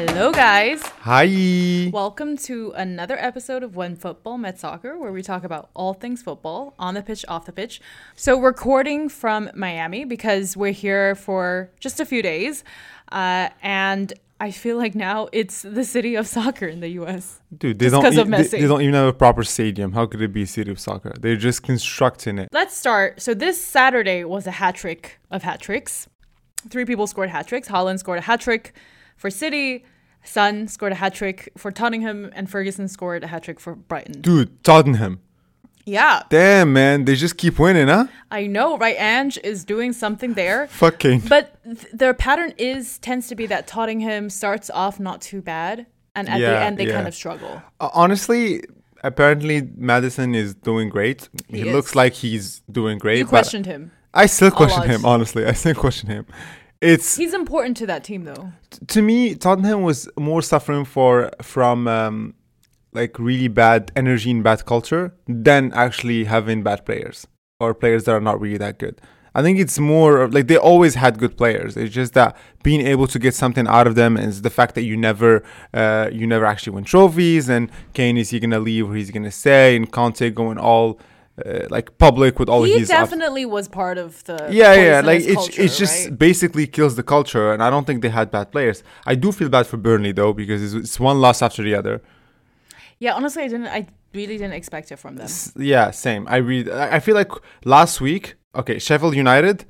Hello, guys. Hi. Welcome to another episode of When Football Met Soccer, where we talk about all things football on the pitch, off the pitch. So, recording from Miami because we're here for just a few days. Uh, and I feel like now it's the city of soccer in the US. Dude, they don't e- they, they don't even have a proper stadium. How could it be a city of soccer? They're just constructing it. Let's start. So, this Saturday was a hat trick of hat tricks. Three people scored hat tricks. Haaland scored a hat trick for City. Son scored a hat trick for Tottenham, and Ferguson scored a hat trick for Brighton. Dude, Tottenham. Yeah, Damn, man. They just keep winning, huh? I know, right? Ange is doing something there. Fucking. But th- their pattern is tends to be that Tottenham starts off not too bad, and at the end they yeah. kind of struggle. Uh, honestly, apparently Maddison is doing great. He, He looks like he's doing great. You questioned him. I still question him, honestly. I still question him. It's He's important to that team, though. to me, Tottenham was more suffering for from um, like really bad energy and bad culture than actually having bad players or players that are not really that good. I think it's more like they always had good players. It's just that being able to get something out of them is the fact that you never, uh, you never actually win trophies. And Kane is he gonna leave or he's gonna stay? And Conte going all uh, like public with all he his definitely was part of the yeah, yeah. Like it's culture, it's just right? basically kills the culture, and I don't think they had bad players. I do feel bad for Burnley though because it's, it's one loss after the other. yeah. Honestly, I didn't. I really didn't expect it from them. S- Yeah, same. I read. I feel like last week. Okay, Sheffield United.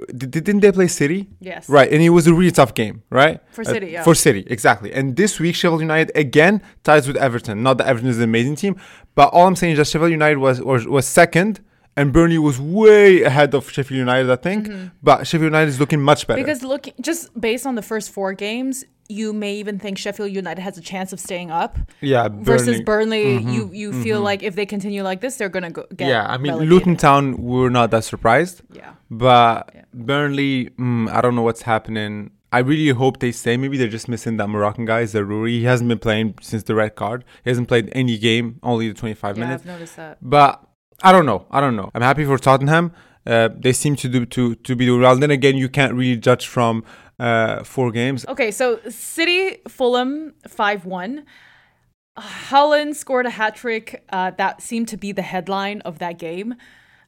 Uh, d- Didn't they play City? Yes, Right, and it was a really tough game, right? For Uh, City, yeah. For City, exactly. And this week, Sheffield United again ties with Everton. Not that Everton is an amazing team, but all I'm saying is that Sheffield United was was, was second, and Burnley was way ahead of Sheffield United, I think. But Sheffield United is looking much better. Mm-hmm. Because look, just based on the first four games, you may even think Sheffield United has a chance of staying up. yeah, versus Burnley. Burnley, you you feel like if they continue like this, they're gonna go get Yeah, I mean, relegated. Luton Town, we're not that surprised. Yeah, But Burnley, mm, I don't know what's happening. I really hope they stay. Maybe they're just missing that Moroccan guy, Zaroury. He hasn't been playing since the red card. He hasn't played any game, only the 25 yeah, minutes. I've noticed that. But I don't know. I don't know. I'm happy for Tottenham. Uh, they seem to do to to be doing well. Then again, you can't really judge from uh, four games. Okay, so City Fulham five one. Haaland scored a hat trick. Uh, that seemed to be the headline of that game.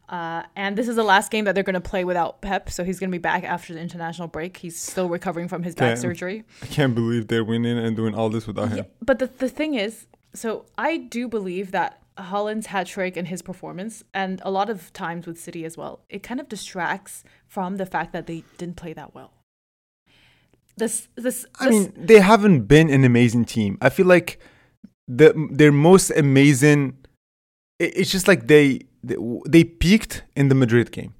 Uh, and this is the last game that they're going to play without Pep, so he's going to be back after the international break. He's still recovering from his back surgery. I can't believe they're winning and doing all this without him. But the, the thing is, so I do believe that Haaland's hat trick and his performance, and a lot of times with City as well, it kind of distracts from the fact that they didn't play that well. This, this, I this- mean, they haven't been an amazing team. I feel like the their most amazing. it- It's just like they they, they peaked in the Madrid game.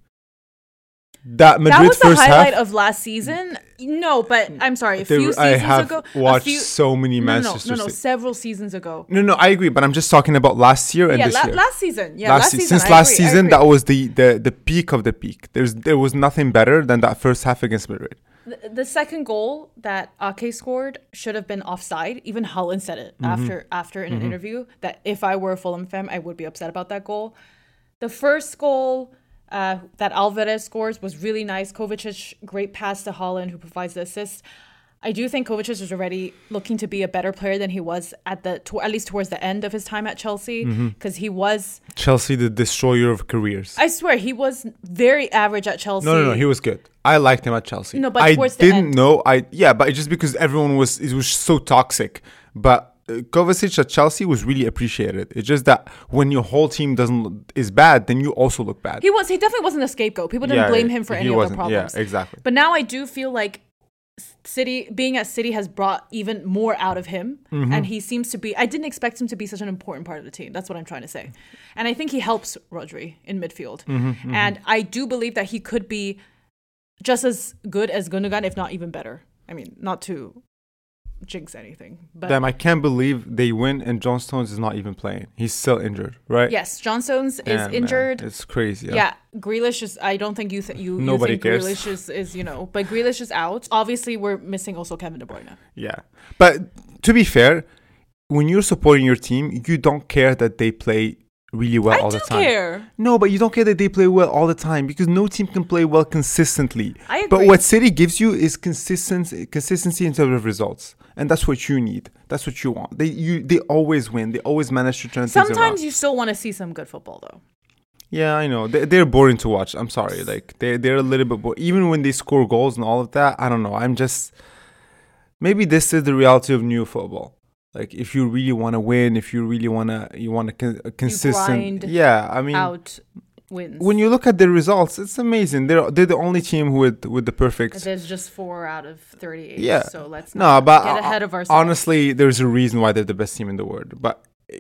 That Madrid that was the highlight half. of last season. No, but mm, I'm sorry, a there few seasons I have ago, watched few, so many no, no, no, no, no, several seasons ago. No, no, I agree, but I'm just talking about last year and yeah, this la- year. last season. Yeah, last, last, season. since I last agree, season, that was the, the the peak of the peak. There's there was nothing better than that first half against Madrid. The, the second goal that Ake scored should have been offside. Even Haaland said it Mm-hmm. after after in an interview that if I were a Fulham fan, I would be upset about that goal. The first goal uh, that Alvarez scores was really nice. Kovacic, great pass to Haaland, who provides the assist. I do think Kovacic is already looking to be a better player than he was at the to, at least towards the end of his time at Chelsea Mm-hmm. because he was. Chelsea, the destroyer of careers. I swear he was very average at Chelsea. No, no, no. He was good. I liked him at Chelsea. No, but I towards the didn't end. know. I yeah, but just because everyone was it was so toxic. But uh, Kovacic at Chelsea was really appreciated. It's just that when your whole team doesn't is bad, then you also look bad. He was. He definitely wasn't a scapegoat. People didn't Yeah, blame him for any of the problems. Yeah, exactly. But now I do feel like City being at City has brought even more out of him, Mm-hmm. and he seems to be. I didn't expect him to be such an important part of the team. That's what I'm trying to say, and I think he helps Rodri in midfield. Mm-hmm, And I do believe that he could be just as good as Gundogan, if not even better. I mean, not to jinx anything, but Damn, I can't believe they win and John Stones is not even playing. He's still injured, right? yes, John Stones Damn, is man. injured. It's crazy. Yeah. Grealish is. I don't think you th- you, you Nobody think cares. Grealish is, is you know, but Grealish is out. Obviously, we're missing also Kevin De Bruyne. Yeah. But to be fair, when you're supporting your team, you don't care that they play really well I all the time. care. No, but you don't care that they play well all the time because no team can play well consistently. I agree. But what City gives you is consistency, consistency in terms of results, and that's what you need. That's what you want. They you they always win. They always manage to turn things around. Sometimes you still want to see some good football, though. Yeah, I know. They, they're boring to watch. I'm sorry. Like they they're a little bit boring. Even when they score goals and all of that, I don't know. I'm just maybe this is the reality of new football. Like if you really want to win, if you really want to you want to con- a consistent. yeah, I mean Out wins. when you look at the results, it's amazing. They're they're the only team with with the perfect. There's just four out of 38. Yeah. So let's No, not but get uh, ahead of ourselves. honestly, there's a reason why they're the best team in the world. But uh,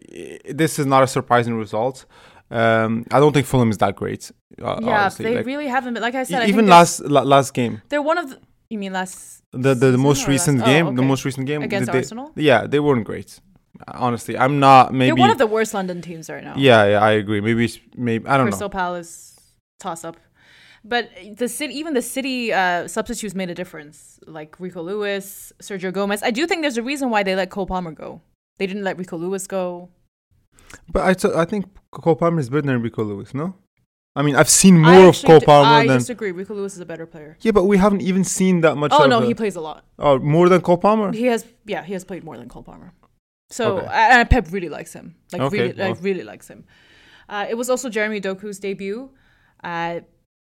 this is not a surprising result. Um, I don't think Fulham is that great. Uh, yeah, honestly. they Like, really haven't been. Like I said, even last la- last game, They're one of the. You mean last. the the, the most recent last- oh, game, the most recent game Against they- Arsenal? Yeah, they weren't great. Honestly, I'm not maybe. They're one of the worst London teams right now. yeah, yeah, I agree. Maybe maybe I don't Crystal know. Crystal Palace toss up. But the city, even the city uh, substitutes made a difference. Like Rico Lewis, Sergio Gomez. I do think there's a reason why they let Cole Palmer go. They didn't let Rico Lewis go. But I t- I think Cole Palmer is better than Rico Lewis. No, I mean I've seen more of Cole d- Palmer I than disagree. Rico Lewis is a better player. yeah, but we haven't even seen that much. Of the Oh of no, a- he plays a lot. oh more than Cole Palmer. He has, yeah, he has played more than Cole Palmer. So Okay. and and Pep really likes him. Like Okay, really, well. like really likes him. Uh, it was also Jeremy Doku's debut. Uh,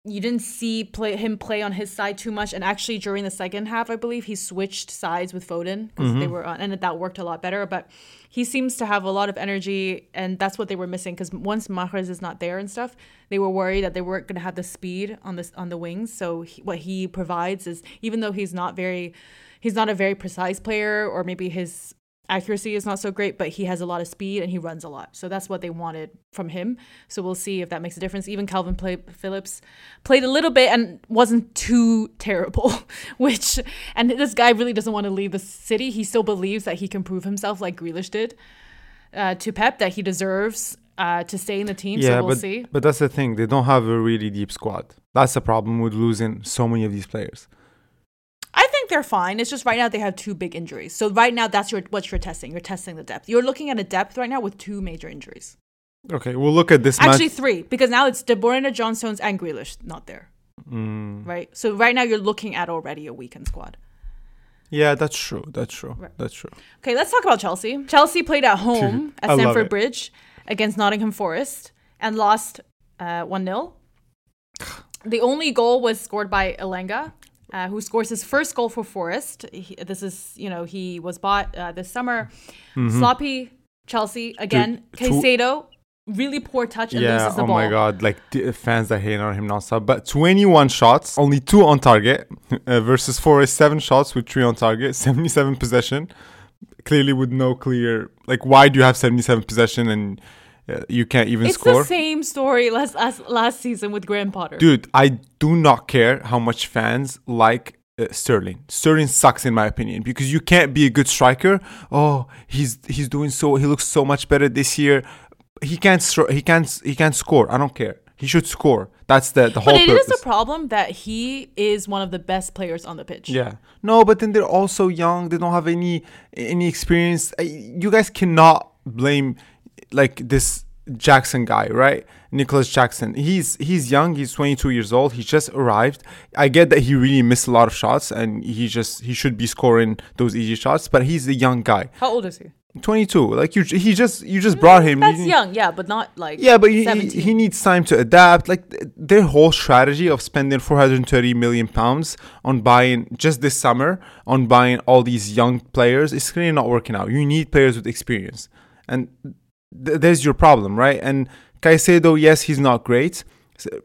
you didn't see play him play on his side too much, and actually during the second half, I believe he switched sides with Foden because they mm-hmm. were on, and that worked a lot better. But he seems to have a lot of energy, and that's what they were missing. Because once Mahrez is not there and stuff, they were worried that they weren't going to have the speed on this on the wings. So he, what he provides is, even though he's not very, he's not a very precise player, or maybe his accuracy is not so great, but he has a lot of speed and he runs a lot. So that's what they wanted from him. So we'll see if that makes a difference. Even Kalvin play, Phillips played a little bit and wasn't too terrible, which, and this guy really doesn't want to leave the city. He still believes that he can prove himself like Grealish did uh, to Pep, that he deserves uh, to stay in the team. so we'll but see. but that's the thing. They don't have a really deep squad. That's the problem with losing so many of these players. Think they're fine. It's just right now they have two big injuries. So right now that's your what you're testing. You're testing the depth. You're looking at a depth right now with two major injuries. Okay, we'll look at this Actually, match. three because now it's De Bruyne, John Stones, and Grealish not there. Mm, Right. So right now you're looking at already a weakened squad. yeah, that's true. That's true. Right. That's true. Okay, let's talk about Chelsea. Chelsea played at home at Stamford. Bridge against Nottingham Forest and lost uh, 1 0. The only goal was scored by Elanga, uh, who scores his first goal for Forest. He, this is, you know, he was bought uh, this summer. Sloppy Chelsea again. Mm-hmm. Dude, Caicedo, really poor touch and yeah. loses the Oh ball. my God! Like the fans that hate on him nonstop. But 21 shots, only two on target, uh, versus Forest seven shots with three on target, 77 possession. Clearly, with no clear like, why do you have 77 possession and you can't even It's score? It's the same story last, as last season with Graham Potter. Dude, I do not care how much fans like uh, Sterling. Sterling sucks in my opinion because you can't be a good striker. Oh, he's he's doing so. He looks so much better this year. He can't. He can't. He can't score. I don't care. He should score. That's the the whole but it is purpose. a problem that he is one of the best players on the pitch. Yeah. No, but then they're also young. They don't have any any experience. You guys cannot blame like this Jackson guy, right? Nicholas Jackson. He's he's young. He's 22 years old. He just arrived. I get that he really missed a lot of shots, and he just he should be scoring those easy shots. But he's a young guy, How old is he? 22. Like you, he just you just mm, brought him. That's You- young, yeah, but not like yeah, but he, he, he needs time to adapt. Like th- their whole strategy of spending 430 million pounds on buying just this summer on buying all these young players is clearly not working out. You need players with experience, and th- there's your problem, right? And Caicedo, yes, he's not great.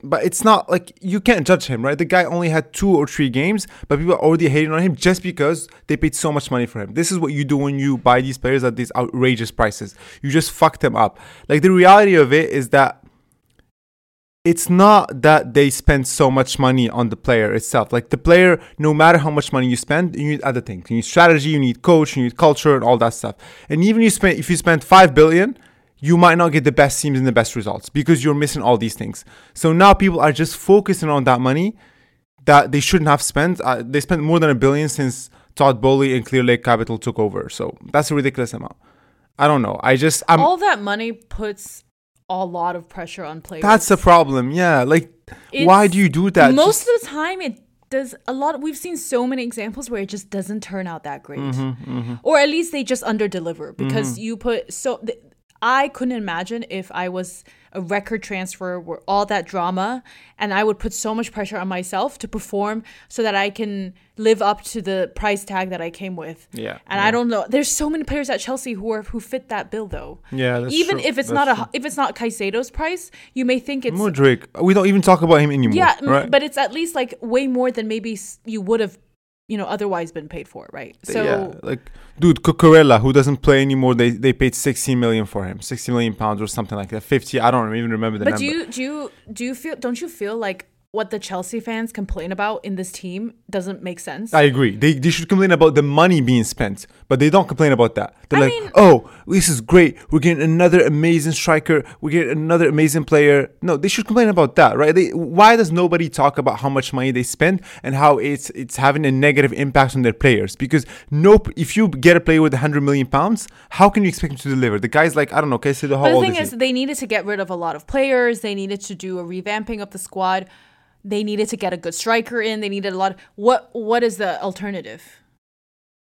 But it's not like you can't judge him, right? The guy only had two or three games, but people are already hating on him just because they paid so much money for him. This is what you do when you buy these players at these outrageous prices. You just fuck them up. Like the reality of it is that it's not that they spend so much money on the player itself. Like the player, no matter how much money you spend, you need other things. You need strategy, you need coach, you need culture, and all that stuff. And even you spend if you spend five billion, you might not get the best teams and the best results because you're missing all these things. So now people are just focusing on that money that they shouldn't have spent. Uh, they spent more than a billion since Todd Boehly and Clearlake Capital took over. So that's a ridiculous amount. I don't know. I just I'm all that money puts a lot of pressure on players. That's the problem. Yeah, like It's- why do you do that? Most Just- of the time, it does a lot. We've seen so many examples where it just doesn't turn out that great, Mm-hmm, or at least they just under deliver because you put so. Th- I couldn't imagine if I was a record transfer where all that drama and I would put so much pressure on myself to perform so that I can live up to the price tag that I came with. Yeah, And yeah. I don't know. There's so many players at Chelsea who are who fit that bill though. Yeah, Even true. if it's That's not true. a if it's not Caicedo's price, you may think it's Mudryk. We don't even talk about him anymore. yeah, right? but it's at least like way more than maybe you would have, you know, otherwise been paid for, right? So yeah, like dude, Cucurella, who doesn't play anymore, they they paid 60 million for him, 60 million pounds or something like that. 50, I don't even remember the but number. do you do you do you feel don't you feel like what the Chelsea fans complain about in this team doesn't make sense? I agree. They, they should complain about the money being spent, but they don't complain about that. They're I like, mean- oh, this is great. We're getting another amazing striker. We're getting another amazing player. No, they should complain about that, right? They, why does nobody talk about how much money they spend and how it's it's having a negative impact on their players? Because nope, if you get a player with 100 million pounds, how can you expect him to deliver? The guy's like, I don't know, Caicedo, how but the old thing is is, they needed to get rid of a lot of players. They needed to do a revamping of the squad. They needed to get a good striker in. They needed a lot. Of, what what is the alternative?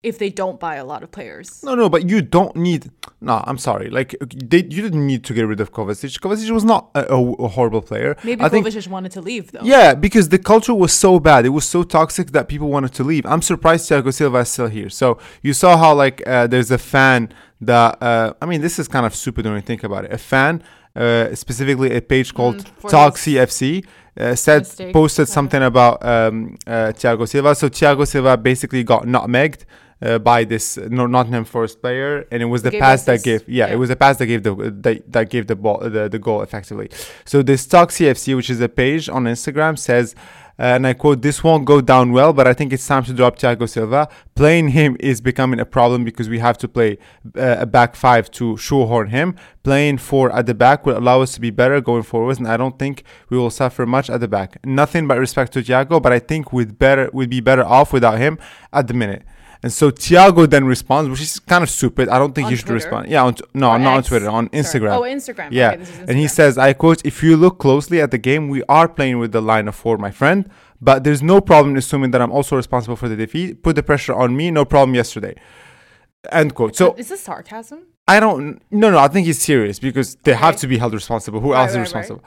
If they don't buy a lot of players, No, no, but you don't need. No, I'm sorry. Like they, you didn't need to get rid of Kovacic. Kovacic was not a, a, a horrible player. maybe I think Kovacic wanted to leave though. Yeah, because the culture was so bad. It was so toxic that people wanted to leave. I'm surprised Thiago Silva is still here. So you saw how like uh, there's a fan that uh, I mean this is kind of stupid when you think about it. A fan, uh, specifically a page called Mm, Talk CFC, uh, said mistake. posted something about um, uh, Thiago Silva. So Thiago Silva basically got nutmegged. Uh, by this no, Nottingham Forest player, and it was the Gave pass that gave yeah, Yeah. it was the pass that gave the that, that gave the ball the, the goal effectively. So this Talk CFC, which is a page on Instagram, says, uh, and I quote, "This won't go down well, but I think it's time to drop Thiago Silva. Playing him is becoming a problem because we have to play uh, a back five to shoehorn him. Playing four at the back will allow us to be better going forwards, and I don't think we will suffer much at the back. Nothing but respect to Thiago, but I think we'd better we'd be better off without him at the minute." And so Thiago then responds, which is kind of stupid. I don't think On you should Twitter? respond. Yeah, on t- no, Or not on Twitter, on Sorry. Instagram. Oh, Instagram. Yeah, Okay, this is and he says, I quote, if you look closely at the game, we are playing with the line of four, my friend, but there's no problem assuming that I'm also responsible for the defeat. Put the pressure on me, no problem yesterday. End quote. So is this sarcasm? I don't, no, no, I think he's serious because they have to be held responsible. Who Right, else is right, right. responsible?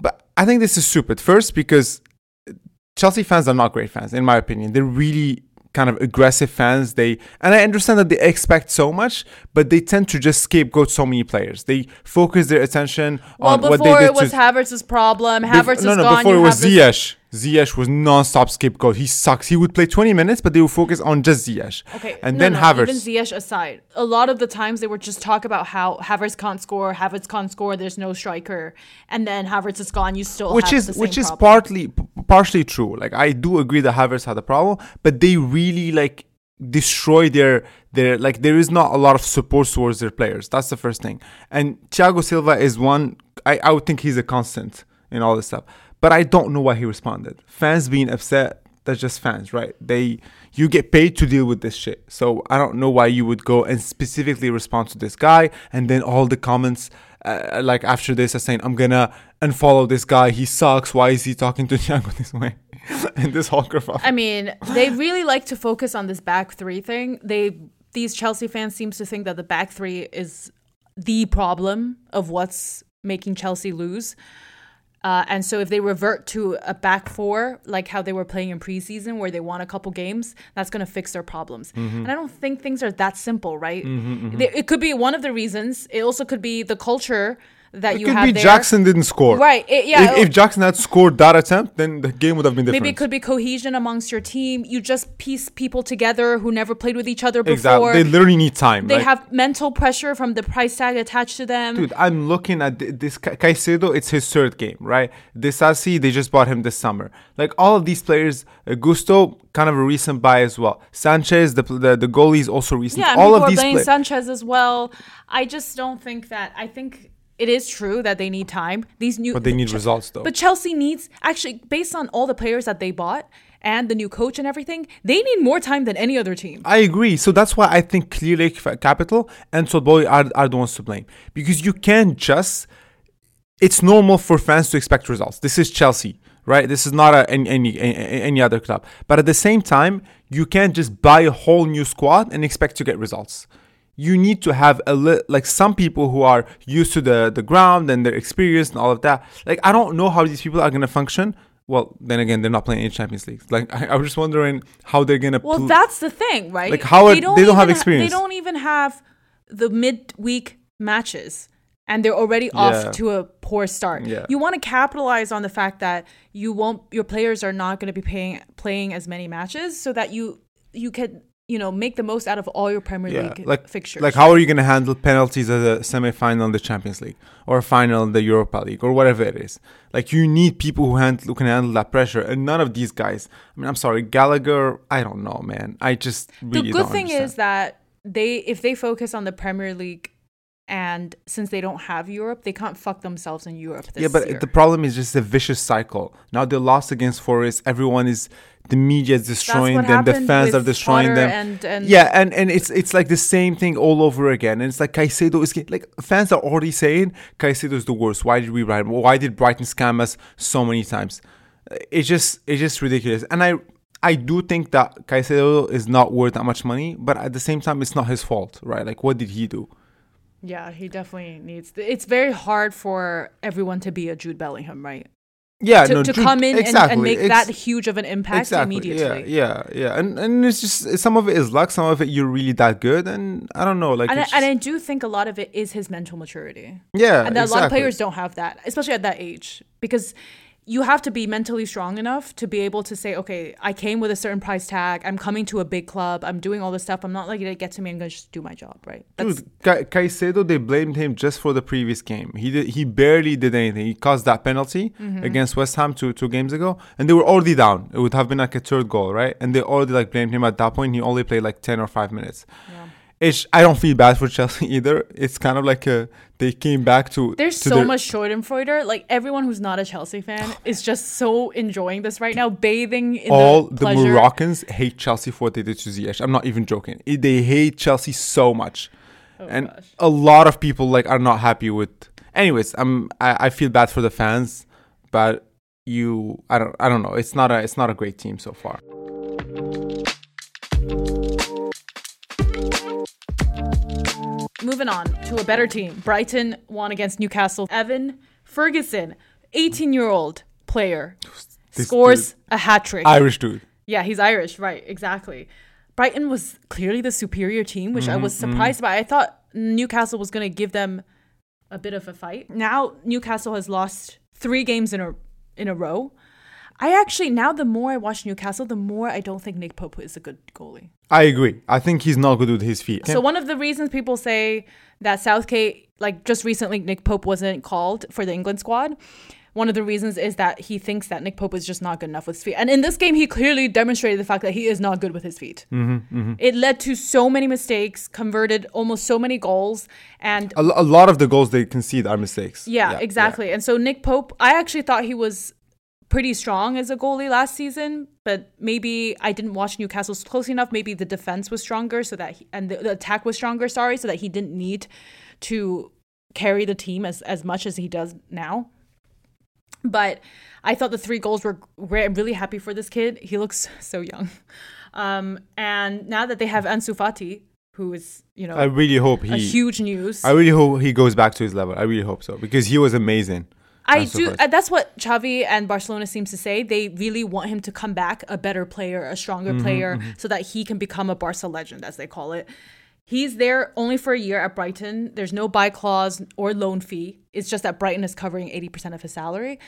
But I think this is stupid. First, because Chelsea fans are not great fans, in my opinion. They're really kind of aggressive fans. They and I understand that they expect so much, but they tend to just scapegoat so many players. They focus their attention Well, on what they before did it was to, Havertz's problem. Bef- Havertz no, is no, gone. before it was this- Ziyech. Ziyech was non-stop scapegoat. He sucks. He would play 20 minutes, but they would focus on just Ziyech. Okay, and no, then no, Havertz. Even Ziyech aside, a lot of the times they would just talk about how Havertz can't score, Havertz can't score. There's no striker, and then Havertz is gone. You still which have is which is problem. partly p- partially true. Like I do agree that Havertz had a problem, but they really like destroy their their like there is not a lot of support towards their players. That's the first thing. And Thiago Silva is one. I I would think he's a constant in all this stuff, but I don't know why he responded. Fans being upset. That's just fans, right? They you get paid to deal with this shit. So I don't know why you would go and specifically respond to this guy, and then all the comments uh, like after this are saying I'm gonna unfollow this guy. He sucks. Why is he talking to Thiago this way? and this whole kerfuffle. I mean, they really like to focus on this back three thing. They these Chelsea fans seems to think that the back three is the problem of what's making Chelsea lose. Uh, and so if they revert to a back four, like how they were playing in preseason, where they won a couple games, that's going to fix their problems. Mm-hmm. And I don't think things are that simple, right? They- It could be one of the reasons. It also could be the culture that it you could have be there. Jackson didn't score. Right, it- yeah, If, if Jackson had scored that attempt, then the game would have been different. Maybe it could be cohesion amongst your team. You just piece people together who never played with each other before. exactly. They literally need time. They like- have mental pressure from the price tag attached to them. Dude, I'm looking at this Ca- Caicedo. It's his third game, right? Disasi, they just bought him this summer. Like all of these players, uh, Gusto, kind of a recent buy as well. Sanchez, the the, the goalie is also recent. yeah, all of these players. Sanchez as well. I just don't think that. I think it is true that they need time. These new, But they need Ch- results, though. But Chelsea needs actually, based on all the players that they bought and the new coach and everything, they need more time than any other team. I agree. So that's why I think Clearlake Capital and Soulboy are, are the ones to blame. Because you can't just it's normal for fans to expect results. This is Chelsea, right? This is not a, any, any any other club. But at the same time, you can't just buy a whole new squad and expect to get results. You need to have a li- like some people who are used to the the ground and their experience and all of that. Like I don't know how these people are gonna function. Well, then again, they're not playing in Champions League. Like I, I was just wondering how they're gonna. Well, pl- that's the thing, right? Like, how are- they don't have even ha- experience. they don't even have the midweek matches, and they're already Yeah. off to a poor start. Yeah. You want to capitalize on the fact that you won't, your players are not going to be paying, playing as many matches, so that you you can you know make the most out of all your Premier yeah, League like fixtures. Like how are you gonna handle penalties as a semi-final in the Champions League or a final in the Europa League or whatever it is? Like you need people who handle who can handle that pressure, and none of these guys. I mean, I'm sorry, Gallagher. I don't know, man. I just the really good don't thing understand. is that they if they focus on the Premier League. And since they don't have Europe, they can't fuck themselves in Europe this yeah, but year. the problem is just a vicious cycle. Now they lost against Forest. Everyone is the media is destroying them. The fans are destroying Potter them. and- and- yeah, and and it's it's like the same thing all over again. And it's like Caicedo is like fans are already saying Caicedo is the worst. Why did we write? Why did Brighton scam us so many times? Uh, it's just it's just ridiculous. And I I do think that Caicedo is not worth that much money, but at the same time, it's not his fault, right? Like, what did he do? Yeah, he definitely needs. It's very hard for everyone to be a Jude Bellingham, right? Yeah, To, no, to come in and, exactly. and make Ex- that huge of an impact immediately. Yeah, yeah, yeah. And and it's just some of it is luck, some of it you're really that good, and I don't know, like And, I, it's and I do think a lot of it is his mental maturity. yeah, and that a lot of players don't have that, especially at that age, because you have to be mentally strong enough to be able to say, okay, I came with a certain price tag. I'm coming to a big club. I'm doing all this stuff. I'm not like to get to me. I'm gonna just do my job, right? That's Dude, Ca- Caicedo, they blamed him just for the previous game. He did, he barely did anything. He caused that penalty Mm-hmm. against West Ham two two games ago, and they were already down. It would have been like a third goal, right? And they already like blamed him at that point. He only played like ten or five minutes. Yeah. It's I don't feel bad for Chelsea either. It's kind of like a they came back to There's to so their- much Schadenfreude. Like everyone who's not a Chelsea fan is just so enjoying this right now, bathing in all the the. Moroccans hate Chelsea for what they did to Ziyech. I'm not even joking. I- They hate Chelsea so much, Oh, and gosh. a lot of people like are not happy with. Anyways, I'm I, I feel bad for the fans, but you I don't I don't know. It's not a it's not a great team so far. Moving on to a better team. Brighton won against Newcastle. Evan Ferguson, 18 year old player, This scores a hat trick. Irish dude. yeah, he's Irish, right? Exactly. Brighton was clearly the superior team, which I Mm-hmm, was surprised by. I thought Newcastle was going to give them a bit of a fight. Now Newcastle has lost three games in a in a row. I actually now the more I watch Newcastle, the more I don't think Nick Pope is a good goalie. I agree. I think he's not good with his feet. So one of the reasons people say that Southgate, like just recently, Nick Pope wasn't called for the England squad. One of the reasons is that he thinks that Nick Pope is just not good enough with his feet. And in this game, he clearly demonstrated the fact that he is not good with his feet. Mm-hmm, It led to so many mistakes, converted almost so many goals. And a, lot of the goals they concede are mistakes. yeah, exactly. And so Nick Pope, I actually thought he was pretty strong as a goalie last season, but maybe I didn't watch Newcastle close enough. Maybe the defense was stronger, so that he, and the, the attack was stronger. Sorry, so that he didn't need to carry the team as as much as he does now. But I thought the three goals were great. I'm really happy for this kid. He looks so young. Um, and now that they have Ansu Fati, who is you know I really hope he. a huge news. I really hope he goes back to his level. I really hope so because he was amazing. I do. Uh, that's what Xavi and Barcelona seems to say. They really want him to come back a better player, a stronger Mm-hmm, player, so that he can become a Barca legend, as they call it. He's there only for a year at Brighton. There's no buy clause or loan fee. It's just that Brighton is covering 80% of his salary.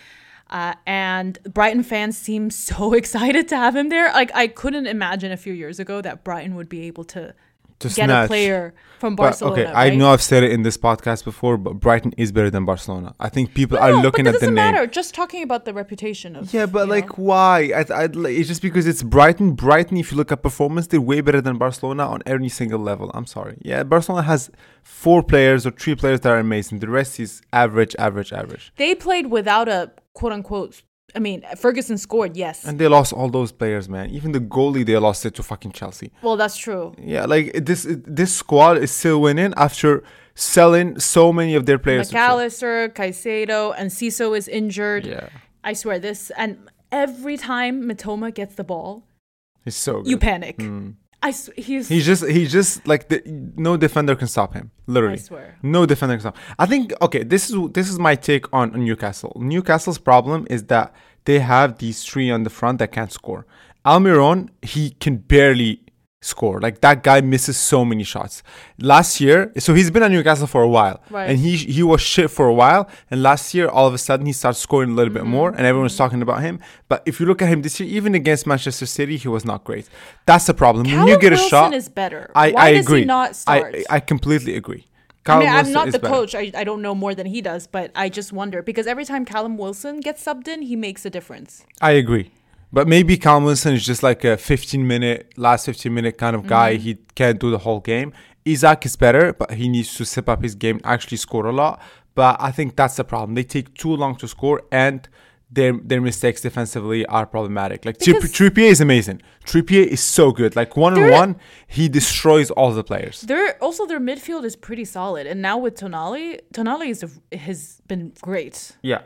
Uh, and Brighton fans seem so excited to have him there. Like I couldn't imagine a few years ago that Brighton would be able to, To get snatch. a player from But, Barcelona. okay, I know I've said it in this podcast before, but Brighton is better than Barcelona. I think people No, are looking at the doesn't name. matter. Just talking about the reputation of Yeah, but like, know. why? I, I, it's just because it's Brighton. Brighton, if you look at performance, they're way better than Barcelona on every single level. I'm sorry. Yeah, Barcelona has four players or three players that are amazing. The rest is average, average, average. they played without a quote unquote I mean, Ferguson scored, yes. And they lost all those players, man. Even the goalie, they lost it to fucking Chelsea. well, that's true. Yeah, like this this squad is still winning after selling so many of their players. McAllister, Caicedo, and Ciso is injured. Yeah, I swear this. And every time Mitoma gets the ball, it's so good. you panic. Mm. I s- he's, He's just he's just like the, no defender can stop him. Literally. I swear. No defender can stop. I think okay, this is this is my take on, on Newcastle. Newcastle's problem is that they have these three on the front that can't score. Almiron, he can barely score. Like that guy misses so many shots. Last year, so he's been at Newcastle for a while, Right. and he he was shit for a while. And last year, all of a sudden, he starts scoring a little bit mm-hmm. more, and everyone's mm-hmm. talking about him. But if you look at him this year, even against Manchester City, he was not great. That's the problem. when Callum you get a Wilson shot, is better. I, Why I does agree. he not start? I, I completely agree. I Callum mean, I'm not the better. coach. I, I don't know more than he does, but I just wonder because every time Callum Wilson gets subbed in, he makes a difference. I agree. But maybe Wilson is just like a 15 minute, last 15 minute kind of guy. Mm-hmm. He can't do the whole game. Isak is better, but he needs to step up his game, actually score a lot. But I think that's the problem. They take too long to score, and their their mistakes defensively are problematic. Like Because- Trippier is amazing. Trippier is so good. Like one on one, he destroys all the players. Their also their midfield is pretty solid, and now with Tonali, Tonali is a, has been great. Yeah.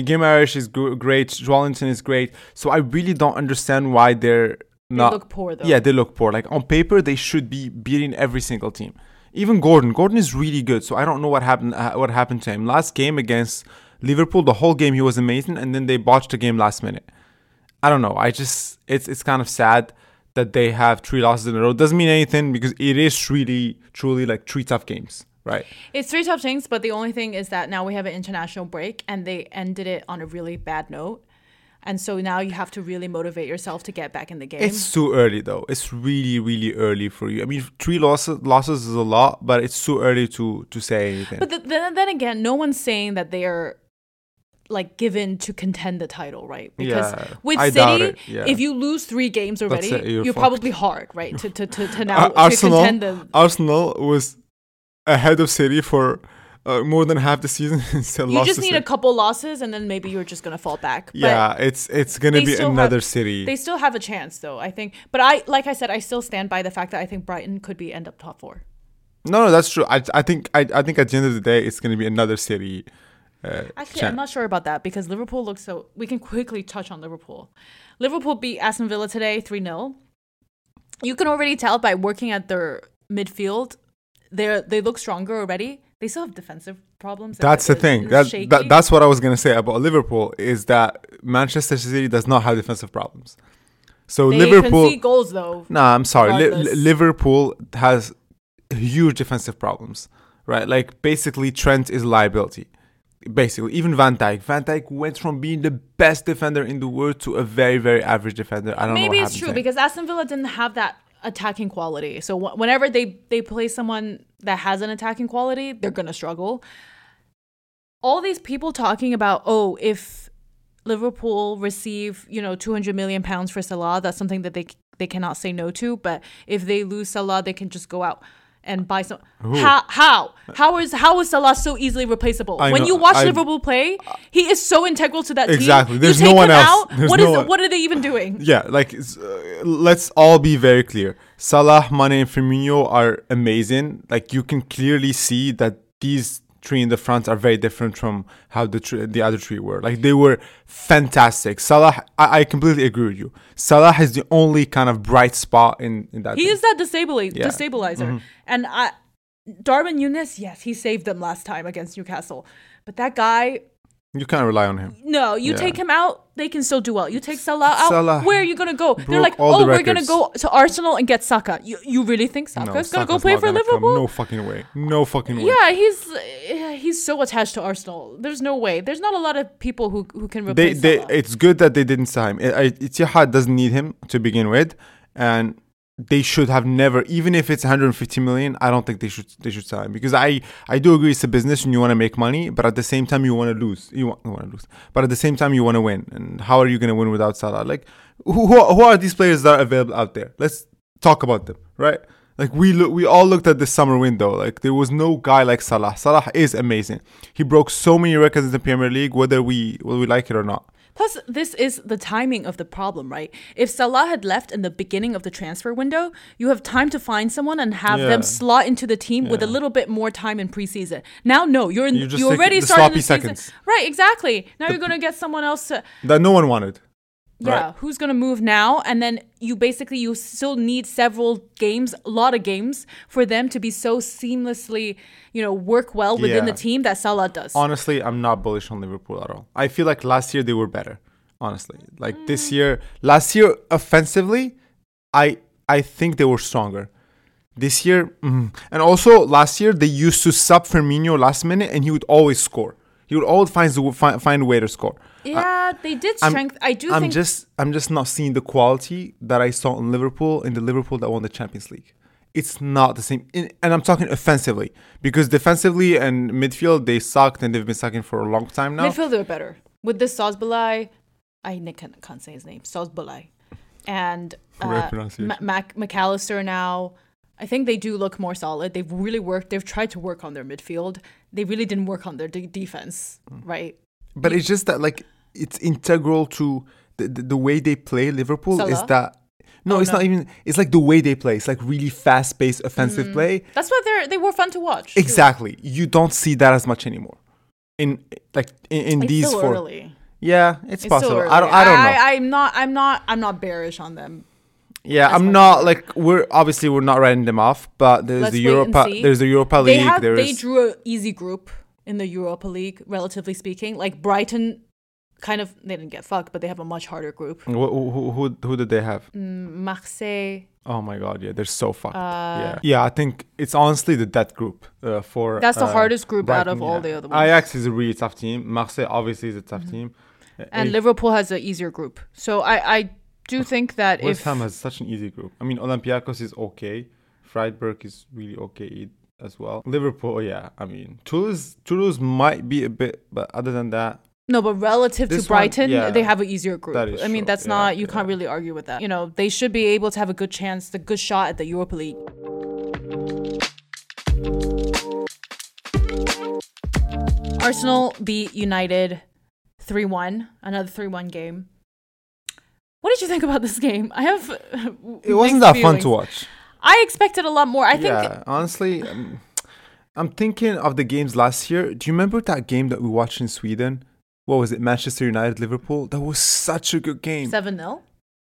Guimaraes is great. Joelinton is great. So I really don't understand why they're not. They look poor though. Yeah, they look poor. Like on paper, they should be beating every single team. Even Gordon. Gordon is really good. So I don't know what happened. Uh, what happened to him last game against Liverpool? The whole game he was amazing, and then they botched the game last minute. I don't know. I just it's it's kind of sad that they have three losses in a row. Doesn't mean anything because it is really truly like three tough games, right? It's three tough things, but the only thing is that now we have an international break, and they ended it on a really bad note. And so now you have to really motivate yourself to get back in the game. It's too early though. It's really, really early for you. I mean, three losses losses is a lot, but it's too early to to say anything. But th- then, then again, no one's saying that they are like given to contend the title, right? Because Yeah, with I City, it, yeah. if you lose three games already, it, you're you're, probably hard, right? To to to, to now Ar- to Arsenal, contend the. Arsenal was ahead of City for uh, more than half the season and still You just need a couple losses, and then maybe you're just gonna fall back. But yeah, it's it's gonna be still have- another City. They still have a chance, though. I think, but I like I said, I still stand by the fact that I think Brighton could be end up top four. no, no, that's true. I I think I I think at the end of the day, it's gonna be another City. Uh, Actually, chan- I'm not sure about that because Liverpool looks so. We can quickly touch on Liverpool. Liverpool beat Aston Villa today 3 0. You can already tell by working at their midfield, they they look stronger already. They still have defensive problems. That's the thing. That, that that's what I was gonna say about Liverpool is that Manchester City does not have defensive problems. So they Liverpool. concede goals though. Nah, I'm sorry. Li- Liverpool has huge defensive problems, right? Like basically Trent is liability. Basically, even Van Dijk. Van Dijk went from being the best defender in the world to a very, very average defender. I don't know. Maybe it's true him. because Aston Villa didn't have that attacking quality. So wh- whenever they they play someone that has an attacking quality, they're gonna struggle. All these people talking about oh, if Liverpool receive you know 200 million pounds for Salah, that's something that they they cannot say no to. But if they lose Salah, they can just go out and buy some. How how how is how is Salah so easily replaceable? I when know, you watch I- Liverpool play, he is so integral to that Exactly. team. Exactly. There's no one else. what no is one- what are they even doing? Yeah, like uh, let's all be very clear. Salah, Mane, and Firmino are amazing. Like you can clearly see that these three in the front are very different from how the tr- the other three were. Like they were fantastic. Salah, I, I completely agree with you. Salah is the only kind of bright spot in in that. He team. is that disabili- Yeah. destabilizer. Mm-hmm. And I, Darwin Nunez, yes, he saved them last time against Newcastle. But that guy, You can't rely on him. no, you Yeah. take him out, they can still do well. You take Salah out, Salah where are you gonna go? They're like, oh, the we're gonna go to Arsenal and get Saka. You you really think Saka's no, gonna go play for gonna come. Liverpool? No fucking way. No fucking way. Yeah, he's he's so attached to Arsenal. There's no way. There's not a lot of people who who can they, replace they Salah. it's good that they didn't sign him. I- I- Ittihad doesn't need him to begin with, and they should have never, even if it's 150 million. I don't think they should they should sign because I I do agree it's a business and you want to make money, but at the same time you want to lose. You want, want to lose, but at the same time you want to win. And how are you going to win without Salah? Like who who are these players that are available out there? Let's talk about them, right? Like we look, we all looked at the summer window. Like there was no guy like Salah. Salah is amazing. He broke so many records in the Premier League, whether we whether we like it or not. Plus, this is the timing of the problem, right? If Salah had left in the beginning of the transfer window, you have time to find someone and have Yeah. them slot into the team with a little bit more time in preseason. Now, no, you're in, You just you take already the started sloppy the season. Right, exactly. Now you're gonna get someone else to That no one wanted. Yeah, Right. who's gonna move now? And then you basically you still need several games, a lot of games, for them to be so seamlessly, you know, work well within Yeah. the team that Salah does. Honestly, I'm not bullish on Liverpool at all. I feel like last year they were better. Honestly, like this Mm. year, last year offensively, I I think they were stronger. This year, mm. and also last year they used to sub Firmino last minute, and he would always score. He would always find find, find a way to score. Yeah, they did I'm- strength. I do I'm think just I'm just not seeing the quality that I saw in Liverpool in the Liverpool that won the Champions League. It's not the same, in, and I'm talking offensively because defensively and midfield they sucked and they've been sucking for a long time now. midfield are better with this Szoboszlai. I can't, can't say his name. Szoboszlai, and uh. Ma- Mac- McAllister now. I think they do look more solid. They've really worked. They've tried to work on their midfield. They really didn't work on their de- defense, Mm. right? But it's just that like it's integral to the, the, the way they play Liverpool is that no, Oh, it's no. not even. It's like the way they play. It's like really fast paced offensive Mm. play. That's why they're they were fun to watch. too. Exactly. You don't see that as much anymore. In like in, in It's these four. early. Yeah, it's, It's possible. I don't. I don't know. I, I'm not. I'm not. I'm not bearish on them. Yeah, I'm not as- like we're obviously we're not writing them off, but there's Let's the Europa there's the Europa They League. have. They drew an easy group in the Europa League, relatively speaking. Like Brighton, kind of. They didn't get fucked, but they have a much harder group. who, who who who did they have? Mm, Marseille. Oh my god, yeah, they're so fucked. Uh, yeah, yeah, I think it's honestly the death group uh, for. That's the uh, hardest group out Brighton, of all the other ones. Mm-hmm. Ajax is a really tough team. Marseille obviously is a tough team. Uh, and if- Liverpool has an easier group. So I, I do think that West if Ham has such an easy group. I mean, Olympiacos is okay. Freiburg is really okay as well. Liverpool, yeah. I mean, Toulouse, Toulouse might be a bit, but other than that, no, but relative This to one, Brighton, yeah. they have an easier group. That is I mean, that's Yeah, not you yeah. can't really argue with that. You know, they should be able to have a good chance, the good shot at the Europa League. Arsenal beat United 3 1, another 3 1 game. What did you think about this game? I have. it wasn't that fun to watch. I expected a lot more. I think. yeah, honestly, um, I'm thinking of the games last year. Do you remember that game that we watched in Sweden? What was it? Manchester United Liverpool. That was such a good game. 7 0?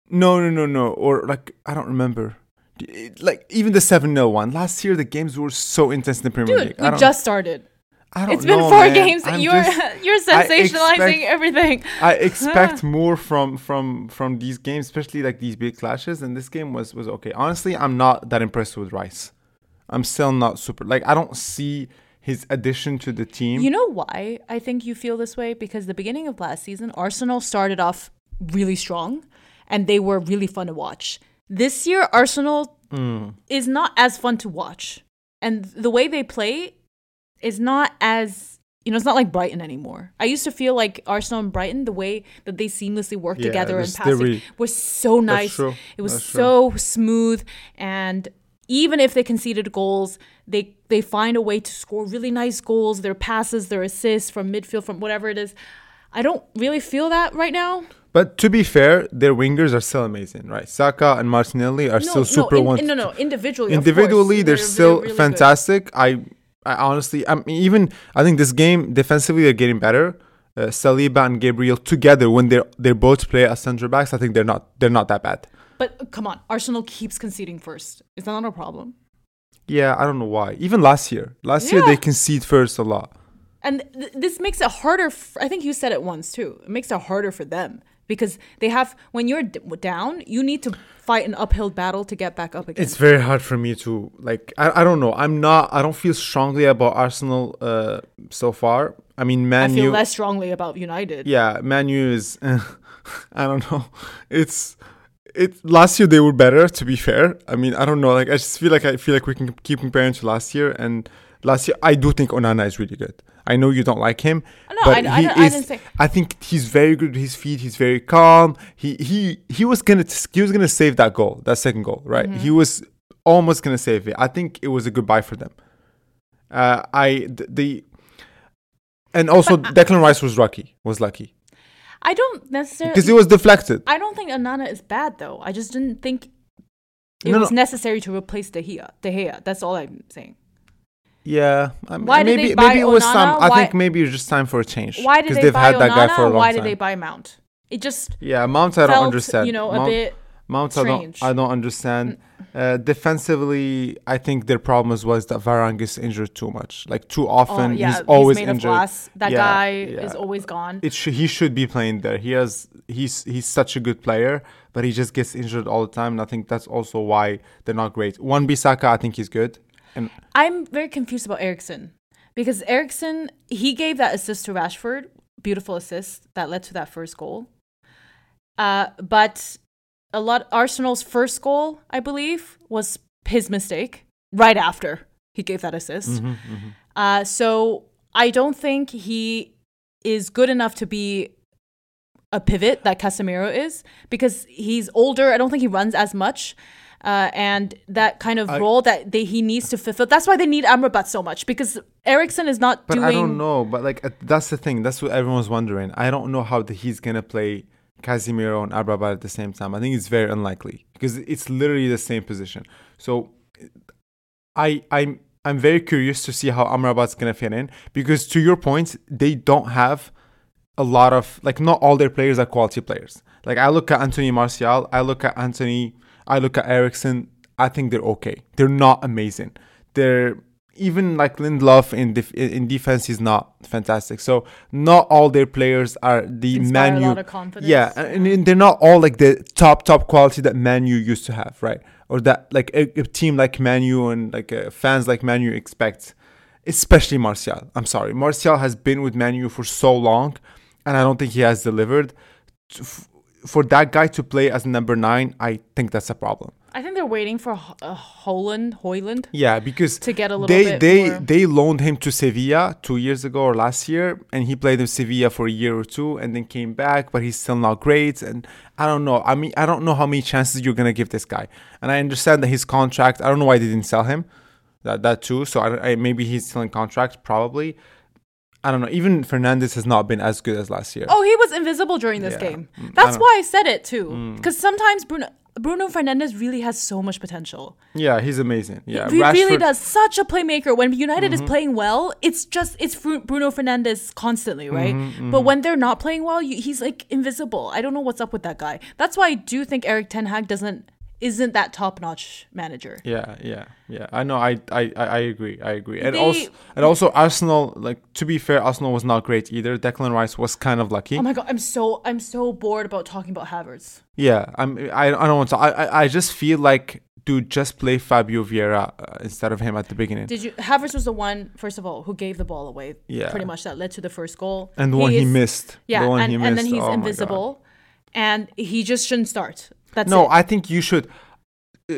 No, no, no, no. Or like I don't remember. It- Like even the seven 0 one last year, the games were so intense in the Premier Dude, League. I we just started. I don't It's been four man. games. I'm you're just- you're sensationalizing expect- everything. I expect more from from from these games, especially like these big clashes. And this game was was okay. Honestly, I'm not that impressed with Rice. I'm still not super. Like I don't see his addition to the team. You know why I think you feel this way? Because the beginning of last season, Arsenal started off really strong and they were really fun to watch. This year, Arsenal Mm. is not as fun to watch. And the way they play is not as, you know, it's not like Brighton anymore. I used to feel like Arsenal and Brighton, the way that they seamlessly work Yeah, together and passing really- was so nice. true. It was That's true. so smooth and even if they conceded goals, they they find a way to score really nice goals, their passes, their assists from midfield from whatever it is. I don't really feel that right now. But to be fair, their wingers are still amazing, right? Saka and Martinelli are still super no, in- one. no, no, individually. individually course, they're, still really good. fantastic i i honestly i mean even i think this game defensively they're getting better uh, saliba and gabriel together when they're they both play as center backs i think they're not they're not that bad But uh, come on, Arsenal keeps conceding first. Is that not a problem? yeah i don't know why even last year last year they Yeah. concede first a lot And th- this makes it harder. F- I think you said it once too. It makes it harder for them because they have when you're d- down, you need to fight an uphill battle to get back up again. it's very hard for me to like I, I don't know i'm not i don't feel strongly about arsenal uh so far i mean I feel U- less strongly about United. yeah, Manu is. uh, I don't know. It's it. Last year they were better. To be fair, I mean I don't know. Like I just feel like I feel like we can keep comparing to last year. And last year I do think Onana is really good. I know you don't like him, No, but I- I he I is. didn't say- I think he's very good with his feet. He's very calm. He he he was gonna he was gonna save that goal, that second goal, right? Mm-hmm. He was almost gonna save it. I think it was a goodbye for them. Uh, I the, the and also Declan Rice was lucky. Was lucky. I don't necessarily because it was deflected. I don't think Onana is bad though. I just didn't think it No, was no. necessary to replace De Gea. De Gea. That's all I'm saying. Yeah, I mean, Why did maybe they buy maybe it was Onana? time. I Why- think maybe it's just time for a change. Why did they they've buy had that guy for a long why time. did they buy Mount? It just Yeah, Mount I don't understand. you know, Mount, a bit. Mount I don't. I don't understand. Uh, defensively, I think their problem was, was that Varane gets injured too much, like too often. oh, yeah, he's always made injured. of glass. That Yeah, guy yeah. is always gone. It should he should be playing there. He has he's he's such a good player, but he just gets injured all the time. And I think that's also why they're not great. Wan-Bissaka, I think he's good. And I'm very confused about Eriksen because Eriksen he gave that assist to Rashford, beautiful assist that led to that first goal. Uh, but a lot Arsenal's first goal, I believe, was his mistake right after he gave that assist. Mhm, mhm. Uh, so I don't think he is good enough to be a pivot that Casemiro is because he's older. I don't think he runs as much. Uh, and that kind of I- role that they, he needs to fulfill. That's why they need Amrabat so much because Eriksen is not But doing. I don't know. But like uh, that's the thing. That's what everyone's wondering. I don't know how the, he's gonna play Casemiro and Amrabat at the same time. I think it's very unlikely because it's literally the same position. So I I'm I'm very curious to see how Amrabat's gonna fit in because to your point, they don't have a lot of like not all their players are quality players. Like I look at Anthony Martial, I look at Anthony, I look at Eriksen. I think they're okay. They're not amazing. They're even like Lindelof in def- in defense is not fantastic. So not all their players are the Inspire a lot of confidence. Yeah, and, and they're not all like the top top quality that Manu used to have, right? Or that like a, a team like Manu and like uh, fans like Manu expect, especially Martial. I'm sorry, Martial has been with Manu for so long, and I don't think he has delivered. F- For that guy to play as number nine, I think that's a problem. I think they're waiting for uh, Holland, Højlund Yeah, because to get a little they bit they more. they loaned him to Sevilla two years ago or last year, and he played in Sevilla for a year or two, and then came back, but he's still not great. And I don't know. I mean, I don't know how many chances you're gonna give this guy. And I understand that his contract. I don't know why they didn't sell him. That that too. So I, I maybe he's still in contract. Probably. I don't know. Even Fernandes has not been as good as last year. Oh, he was invisible during this Yeah. game. Mm, I That's why I said it too. Because sometimes Bruno Bruno Fernandes really has so much potential. Yeah, he's amazing. Yeah, he really Rashford- Mm-hmm. does such a playmaker. When United is playing well, it's just it's Bruno Fernandes constantly, right? Mm-hmm, But when they're not playing well, you, he's like invisible. I don't know what's up with that guy. That's why I do think Erik Ten Hag doesn't isn't that top notch manager. Yeah, yeah, yeah. I know. I, I, I agree. I agree. And They- also, and also, Arsenal. Like to be fair, Arsenal was not great either. Declan Rice was kind of lucky. Oh my god, I'm so I'm so bored about talking about Havertz. yeah, I'm. I, I don't want to. I, I, I just feel like, dude, just play Fabio Vieira uh, instead of him at the beginning. Did you Havertz was the one first of all who gave the ball away? Yeah. pretty much that led to the first goal. and the one he missed. Yeah, the one and, he and then he's oh invisible, and he just shouldn't start. That's no, it. I think you should. Uh,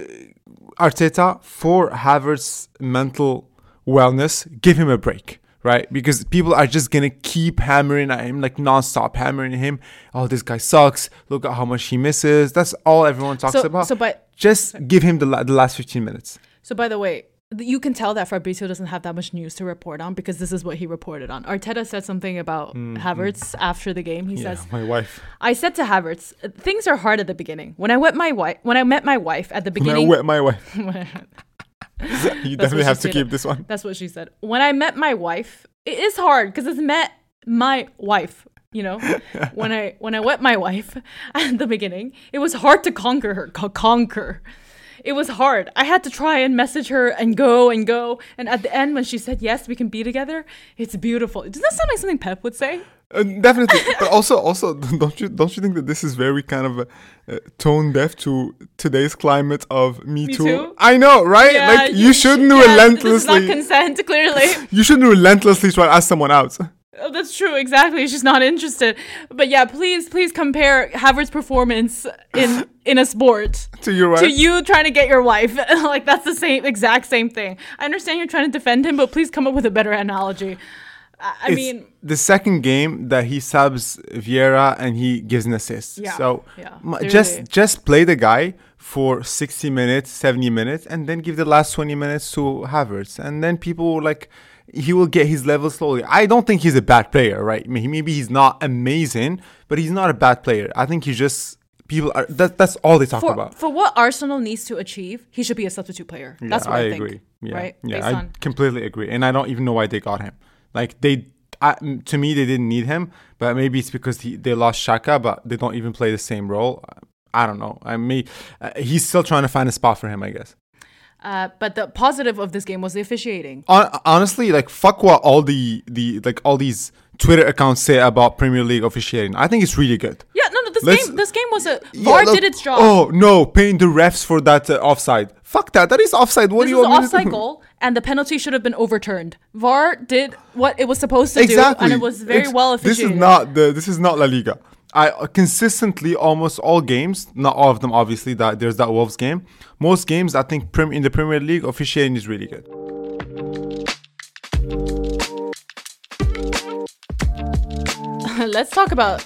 Arteta for Havertz's mental wellness, give him a break, right? Because people are just gonna keep hammering at him like nonstop, hammering him. Oh, this guy sucks. Look at how much he misses. That's all everyone talks so about. so but just give him the la- the last fifteen minutes. So by the way, you can tell that Fabrizio doesn't have that much news to report on because this is what he reported on. Arteta said something about Havertz after the game. He Mm, yeah, says, my wife. "I said to Havertz, things are hard at the beginning. When I met my wife, when I met my wife at the beginning, When I wet my wife. you definitely have to said. keep this one. that's what she said. When I met my wife, it is hard because it's met my wife." You know, when I when I met my wife at the beginning, it was hard to conquer her. Co- conquer, it was hard. I had to try and message her and go and go. And at the end, when she said yes, we can be together, it's beautiful. Doesn't that sound like something Pep would say? Uh, definitely, but also, also, don't you don't you think that this is very kind of uh, tone deaf to today's climate of Me, Me Too? Too? I know, right? like you, shouldn't yeah, This is relentlessly, not consent, clearly. you shouldn't relentlessly try to ask someone out. Oh, that's true, exactly. She's not interested. But yeah, please, please compare Havertz's performance in in a sport To your wife. to you trying to get your wife. like that's the same exact same thing. I understand you're trying to defend him, but please come up with a better analogy. I, I mean, the second game that he subs Vieira and he gives an assist. Yeah, so yeah, m- just just play the guy for 60 minutes, 70 minutes, and then give the last 20 minutes to Havertz, and then people like. He will get his level slowly. I don't think he's a bad player, right? Maybe he's not amazing, but he's not a bad player. I think he's just people are that, that's all they talk For, about. for what Arsenal needs to achieve, he should be a substitute player. That's what I, I think. agree. Yeah, Right? yeah, Based I on completely agree, and I don't even know why they got him. Like they, I, to me, they didn't need him, but maybe it's because he, they lost Xhaka, but they don't even play the same role. I don't know. I mean, uh, he's still trying to find a spot for him, I guess. Uh, but the positive of this game was the officiating. Honestly, like fuck what all the the like all these Twitter accounts say about Premier League officiating. I think it's really good. Yeah, no, no. This Let's- game, this game was a Yeah, VAR look- did its job. Oh no, paying the refs for that uh, offside. Fuck that. That is offside. What this do you an want me to offside goal, and the penalty should have been overturned. VAR did what it was supposed to Exactly. do, and it was very Ex- well This officiated. is not the. This is not La Liga. I uh, consistently almost all games, not all of them, obviously. That there's that Wolves game. Most games, I think, prim, in the Premier League, officiating is really good. Let's talk about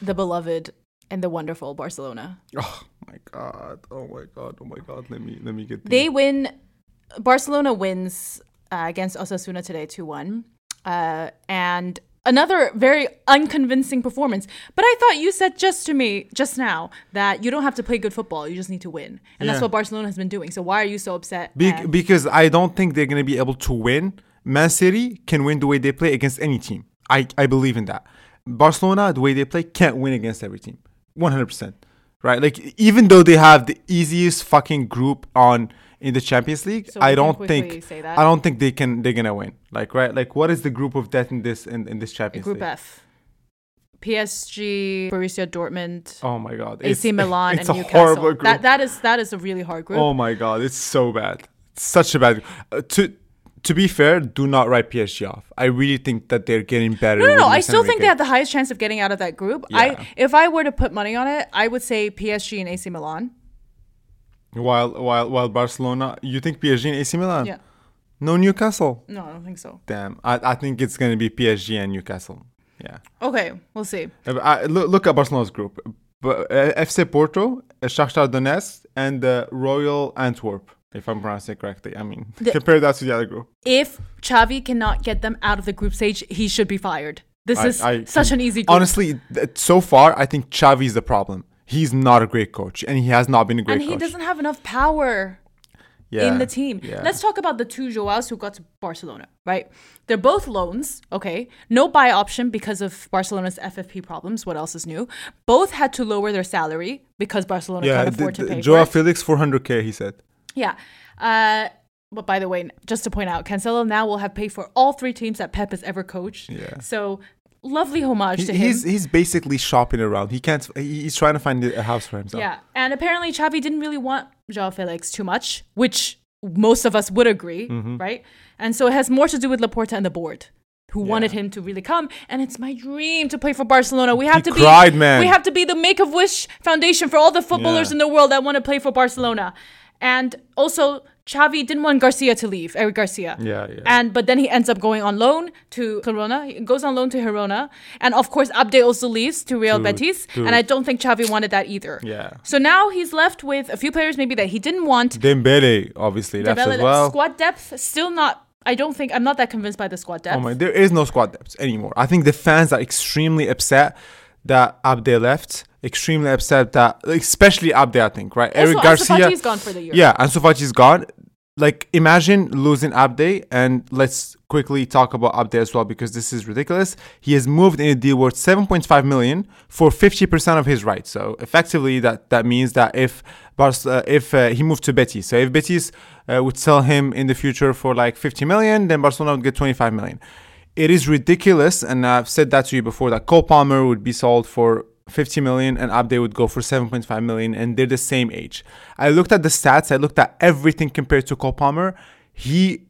the beloved and the wonderful Barcelona. Oh my god! Oh my god! Oh my god! Let me let me get. The, They win. Barcelona wins uh, against Osasuna today, two one, uh, and another very unconvincing performance. But I thought you said just to me just now that you don't have to play good football; you just need to win, and that's what Barcelona has been doing. So why are you so upset? Be- because I don't think they're gonna be able to win. Man City can win the way they play against any team. I I believe in that. Barcelona, the way they play, can't win against every team. One hundred percent. Right? Like even though they have the easiest fucking group on in the Champions League, So I don't think. I don't think they can they're gonna win. Like right? Like what is the group of death in this in, in this Champions Group League? Group F. PSG, Borussia Dortmund. Oh my god. AC Milan, it's and a Newcastle. horrible group. That that is that is a really hard group. Oh my god, it's so bad. It's such a bad. Uh, to to be fair, do not write PSG off. I really think that they're getting better. No, no, no. I still think they have the highest chance of getting out of that group. Yeah. I if I were to put money on it, I would say PSG and AC Milan. While while while Barcelona, you think PSG and AC Milan? Yeah. No Newcastle. No, I don't think so. Damn, I, I think it's gonna be PSG and Newcastle. Yeah. Okay, we'll see. Uh, I, look, look at Barcelona's group. But uh, FC Porto, uh, Shakhtar Donetsk, and uh, Royal Antwerp. If I'm pronouncing it correctly, I mean The- compare that to the other group. If Xavi cannot get them out of the group stage, he should be fired. This I- is I such an easy group. Honestly, so far, I think Xavi is the problem. He's not a great coach, and he has not been a great coach. and he doesn't have enough power yeah. in the team. Yeah. Let's talk about the two Joaos who got to Barcelona, right? They're both loans, okay? No buy option because of Barcelona's FFP problems. What else is new? Both had to lower their salary because Barcelona yeah, can't afford the, to pay Joao it. Felix 400k. He said. Yeah. Uh, but by the way, just to point out, Cancelo now will have paid for all three teams that Pep has ever coached. Yeah. So lovely homage He- to him. he's he's basically shopping around. He can't. He's trying to find a house for himself. Yeah, and apparently Xavi didn't really want Joao Felix too much, which most of us would agree, Mm-hmm. right? And so it has more to do with Laporta and the board, who wanted him to really come. And it's my dream to play for Barcelona. We have He to cried, be, man. we have to be the Make a Wish Foundation for all the footballers Yeah. in the world that want to play for Barcelona. And also, Xavi didn't want Garcia to leave, Eric Garcia. Yeah, yeah. And but then he ends up going on loan to Girona. He goes on loan to Girona, and of course Abde also leaves to Real Betis. and I don't think Xavi wanted that either. Yeah. So now he's left with a few players maybe that he didn't want. Dembele obviously left Develop as well. Squad depth still not. I don't think I'm not that convinced by the squad depth. Oh my, there is no squad depth anymore. I think the fans are extremely upset that Abde left. Extremely upset that, especially Abde, I think, right? also, Eric Garcia. Fati's gone for the year. Yeah, Ansu Fati's gone. Like, imagine losing Abde, and let's quickly talk about Abde as well because this is ridiculous. He has moved in a deal worth 7.5 million for 50% of his rights. So effectively, that that means that if Barca, uh, if uh, he moved to Betis, so if Betis uh, would sell him in the future for like 50 million, then Barcelona would get 25 million. It is ridiculous, and I've said that to you before that Cole Palmer would be sold for 50 million and Abde would go for 7.5 million and they're the same age. I looked at the stats, I looked at everything compared to Cole Palmer. He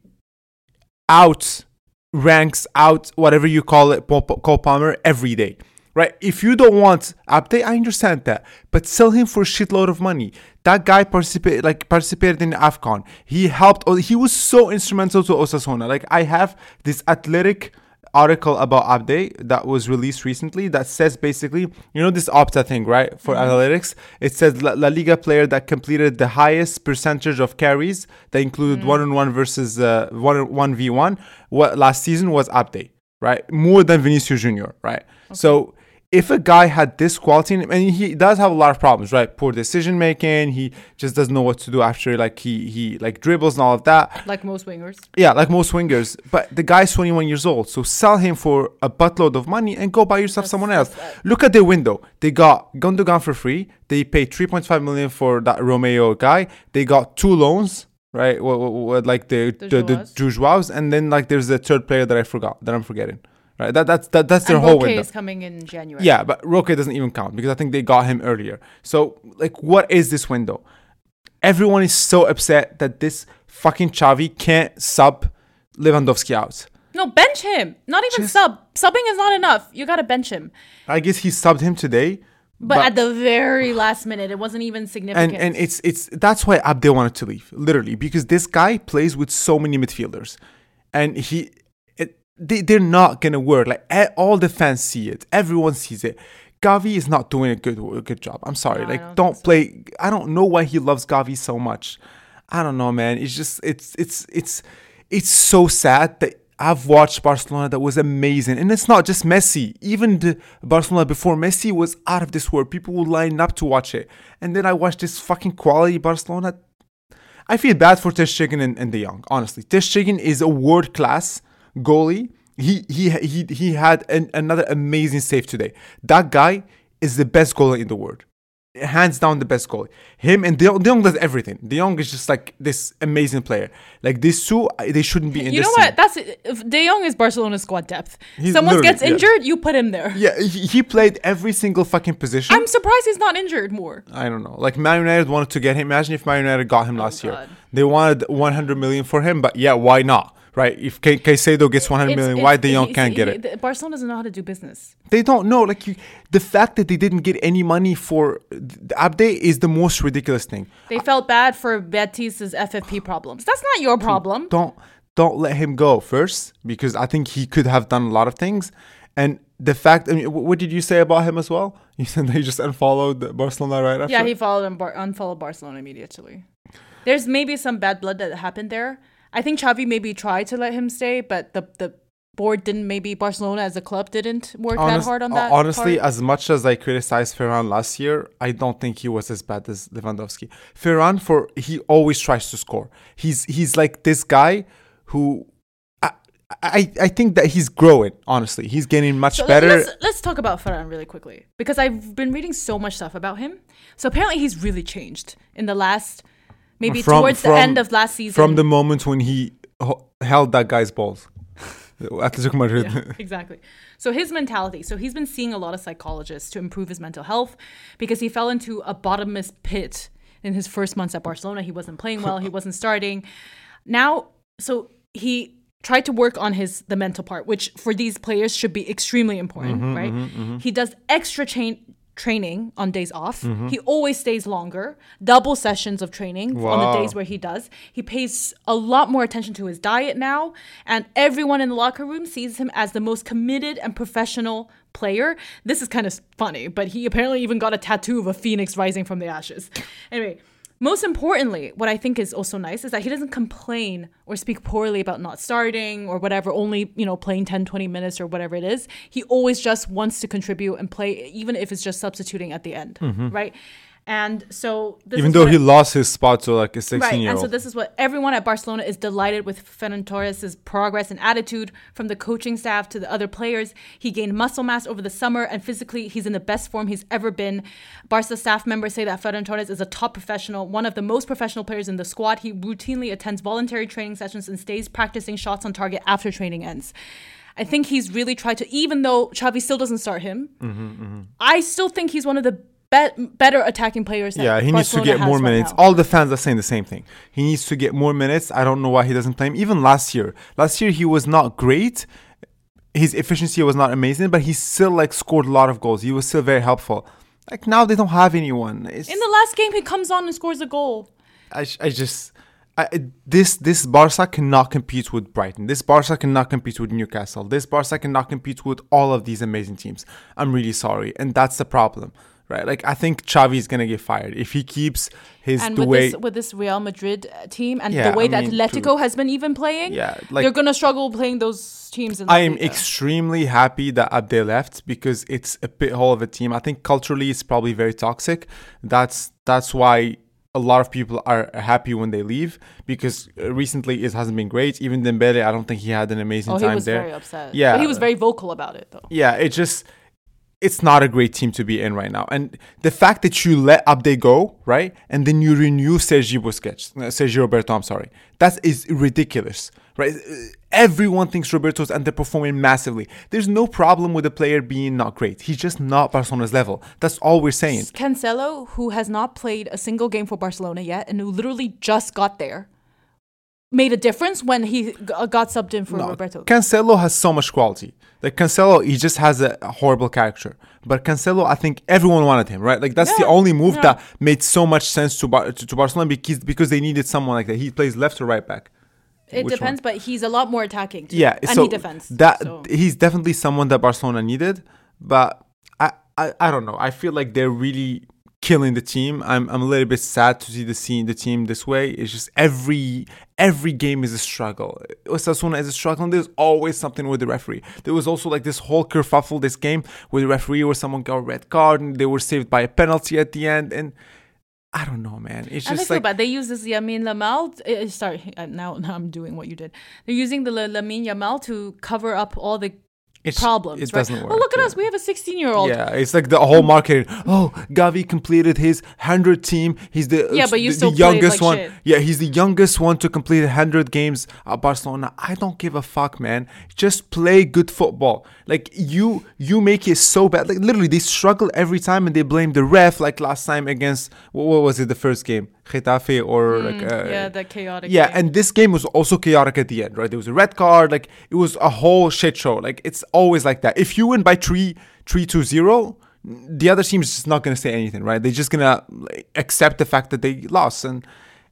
out ranks out whatever you call it Cole Palmer every day. Right? If you don't want Abde, I understand that. But sell him for a shitload of money. That guy participated like participated in AFCON. He helped he was so instrumental to Osasuna. Like I have this athletic article about Abde that was released recently that says basically, you know, this Opta thing, right? For analytics, it says La, La Liga player that completed the highest percentage of carries that included one on one versus uh, one one v one. What last season was Abde, right? More than Vinicius Junior, right? So if a guy had this quality, in him- and he does have a lot of problems, right? Poor decision making. He just doesn't know what to do after, like he he like dribbles and all of that. Like most wingers. Yeah, like most wingers. But the guy's 21 years old, so sell him for a buttload of money and go buy yourself That's- someone else. that. Look at their window. They got Gundogan for free. They paid 3.5 million for that Romeo guy. They got two loans, right? What, what, what, like the The the, the. Joaos, and then like there's a third player that I forgot that I'm forgetting. Right? That that's that, that's their and whole Roque window. is coming in January. Yeah, but Roque doesn't even count because I think they got him earlier. So, like, what is this window? Everyone is so upset that this fucking Xavi can't sub Lewandowski out. No, bench him. Not even Just- sub. Subbing is not enough. You gotta bench him. I guess he subbed him today. But, at the very last minute, it wasn't even significant. and and it's it's that's why Abde wanted to leave, literally, because this guy plays with so many midfielders, and he they they're not gonna work. Like all the fans see it, everyone sees it. Gavi is not doing a good a good job. I'm sorry, No, like don't don't, think so. play. I don't know why he loves Gavi so much. I don't know, man. It's just it's it's it's it's so sad that. I've watched Barcelona that was amazing. And it's not just Messi. Even the Barcelona before Messi was out of this world. People would line up to watch it. And then I watched this fucking quality Barcelona. I feel bad for Ter Stegen and, and De Jong, honestly. Ter Stegen is a world class goalie. He he he he had an, another amazing save today. That guy is the best goalie in the world. Hands down the best goalie. Him and De Jong, De Jong does everything. De Jong is just like this amazing player. Like these two, they shouldn't be in you know team. what? That's De Jong is Barcelona's squad depth. He's Someone gets yeah. injured, you put him there. Yeah, he, he played every single fucking position. I'm surprised he's not injured more. I don't know. Like Man United wanted to get him. Imagine if Man United got him oh, last year. Oh, They wanted 100 million for him, but yeah, why not? Right? If Ca- Caicedo gets 100 It's- million, why it's- De Jong can't get it? Barcelona doesn't know how to do business. They don't know. Like you, the fact that they didn't get any money for the Abde is the most ridiculous thing. They felt bad for Betis's FFP problems. That's not your problem. Don't don't let him go first because I think he could have done a lot of things. And the fact, I mean, what did you say about him as well? You said that he just unfollowed Barcelona right after. Yeah, he followed and bar- unfollowed Barcelona immediately. There's maybe some bad blood that happened there. I think Xavi maybe tried to let him stay, but the the board didn't. Maybe Barcelona as a club didn't work that hard on that. Honestly, part. as much as I criticized Ferran last year, I don't think he was as bad as Lewandowski. Ferran, for he always tries to score. He's he's like this guy who. I, I, I think that he's growing. Honestly, he's getting much So better. Let's, let's talk about Ferran really quickly because I've been reading so much stuff about him. So apparently he's really changed in the last, maybe From- towards from- the end of last season. From the moment when he ho- held that guy's balls, Atletico Madrid. Yeah, exactly. So his mentality. So he's been seeing a lot of psychologists to improve his mental health because he fell into a bottomless pit in his first months at Barcelona. He wasn't playing well. He wasn't starting. Now, so he tried to work on his the mental part, which for these players should be extremely important, Mm-hmm, right? He does extra chain training on days off. Mm-hmm. He always stays longer, double sessions of training on the days where he does. He pays a lot more attention to his diet now, and everyone in the locker room sees him as the most committed and professional player. This is kind of funny, but he apparently even got a tattoo of a phoenix rising from the ashes. Anyway, most importantly, what I think is also nice is that he doesn't complain or speak poorly about not starting or whatever, only, you know, playing 10, 20 minutes or whatever it is. He always just wants to contribute and play, even if it's just substituting at the end, mm-hmm. right? And so, this Mm-hmm. Even though he lost his spot to like a 16 Right, year old. and so this is what everyone at Barcelona is delighted with Ferran Torres' progress and attitude from the coaching staff to the other players. He gained muscle mass over the summer, and physically, he's in the best form he's ever been. Barca staff members say that Ferran Torres is a top professional, one of the most professional players in the squad. He routinely attends voluntary training sessions and stays practicing shots on target after training ends. I think he's really tried to, even though Xavi still doesn't start him, I still think he's one of the be- better attacking players. yeah, he needs to get more right minutes. now. All the fans are saying the same thing. He needs to get more minutes. I don't know why he doesn't play him. Even last year, last year he was not great. His efficiency was not amazing, but he still like scored a lot of goals. He was still very helpful. Like now they don't have anyone. It's, In the last game, he comes on and scores a goal. I, I just I, this this Barca cannot compete with Brighton. This Barca cannot compete with Newcastle. This Barca cannot compete with all of these amazing teams. I'm really sorry, and that's the problem, right? Like I think Xavi is gonna get fired if he keeps his And the with way. this with this Real Madrid uh, team and Yeah, the way I that mean, Atletico has been even playing, yeah, like they're gonna struggle playing those teams. I am extremely happy that Abde left because it's a pit hole of a team. I think culturally it's probably very toxic. That's that's why a lot of people are happy when they leave because uh, recently it hasn't been great. Even Dembele, I don't think he had an amazing Oh, he time was there. very upset. Yeah. but he was very vocal about it though. yeah, it just it's not a great team to be in right now. And the fact that you let Abde go, right, and then you renew Sergi Busquets, uh, Sergio Roberto, I'm sorry, that is ridiculous, right? Uh, Everyone thinks Roberto's underperforming massively. There's no problem with the player being not great. He's just not Barcelona's level. That's all we're saying. Cancelo, who has not played a single game for Barcelona yet, and who literally just got there, made a difference when he uh, got subbed in for No, Roberto. Cancelo has so much quality. Like Cancelo, he just has a, horrible character. But Cancelo, I think everyone wanted him, right? Like that's the only move yeah. that made so much sense to Bar- to, to Barcelona because because they needed someone like that. He plays left or right back. it Which depends, but he's a lot more attacking. Too, Yeah, and so he defends. That so. he's definitely someone that Barcelona needed, but I, I I don't know. I feel like they're really killing the team. I'm I'm a little bit sad to see the scene the team this way. It's just every every game is a struggle. Osasuna is a struggle. And there's always something with the referee. There was also like this whole kerfuffle this game with the referee where someone got a red card and they were saved by a penalty at the end and. I don't know, man. It's just like bad. They use this Yamin Lamal. Uh, sorry, uh, now, now I'm doing what you did. They're using the La- Lamine Yamal to cover up all the it's, problems. It right? doesn't work. Oh, look at yeah. us. We have a 16 year old. Yeah, it's like the whole marketing. Oh, Gavi completed his hundred team. He's the Yeah, but you the, still the youngest like one. shit. Yeah, he's the youngest one to complete hundred games at Barcelona. I don't give a fuck, man. Just play good football. Like you, you make it so bad. Like literally, they struggle every time, and they blame the ref. Like last time against what, what was it? The first game, Getafe, or like uh, Mm, yeah, the chaotic. yeah, game. and this game was also chaotic at the end, right? There was a red card, like it was a whole shit show. Like it's always like that. If you win by three, three to zero, the other team is just not gonna say anything, right? They're just gonna like, accept the fact that they lost, and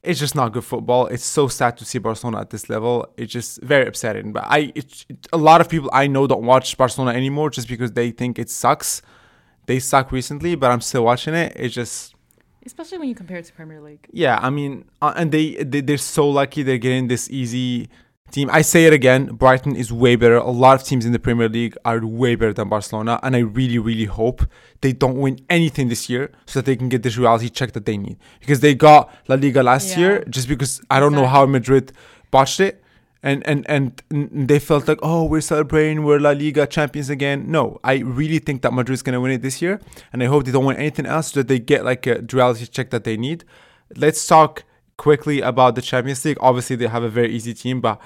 it's just not good football. It's so sad to see Barcelona at this level. It's just very upsetting. But I, it, it- a lot of people I know don't watch Barcelona anymore just because they think it sucks. They suck recently, but I'm still watching it. It's just especially when you compare it to Premier League. yeah, I mean, uh, and they, they they're so lucky they're getting this easy team. I say it again, Brighton is way better. A lot of teams in the Premier League are way better than Barcelona, and I really really hope they don't win anything this year so that they can get this reality check that they need because they got La Liga last Yeah. year just because I don't know how Madrid botched it. And, and and they felt like oh we're celebrating we're La Liga champions again. No, I really think that Madrid's gonna win it this year, and I hope they don't win anything else so that they get like a reality check that they need. Let's talk quickly about the Champions League. Obviously, they have a very easy team, but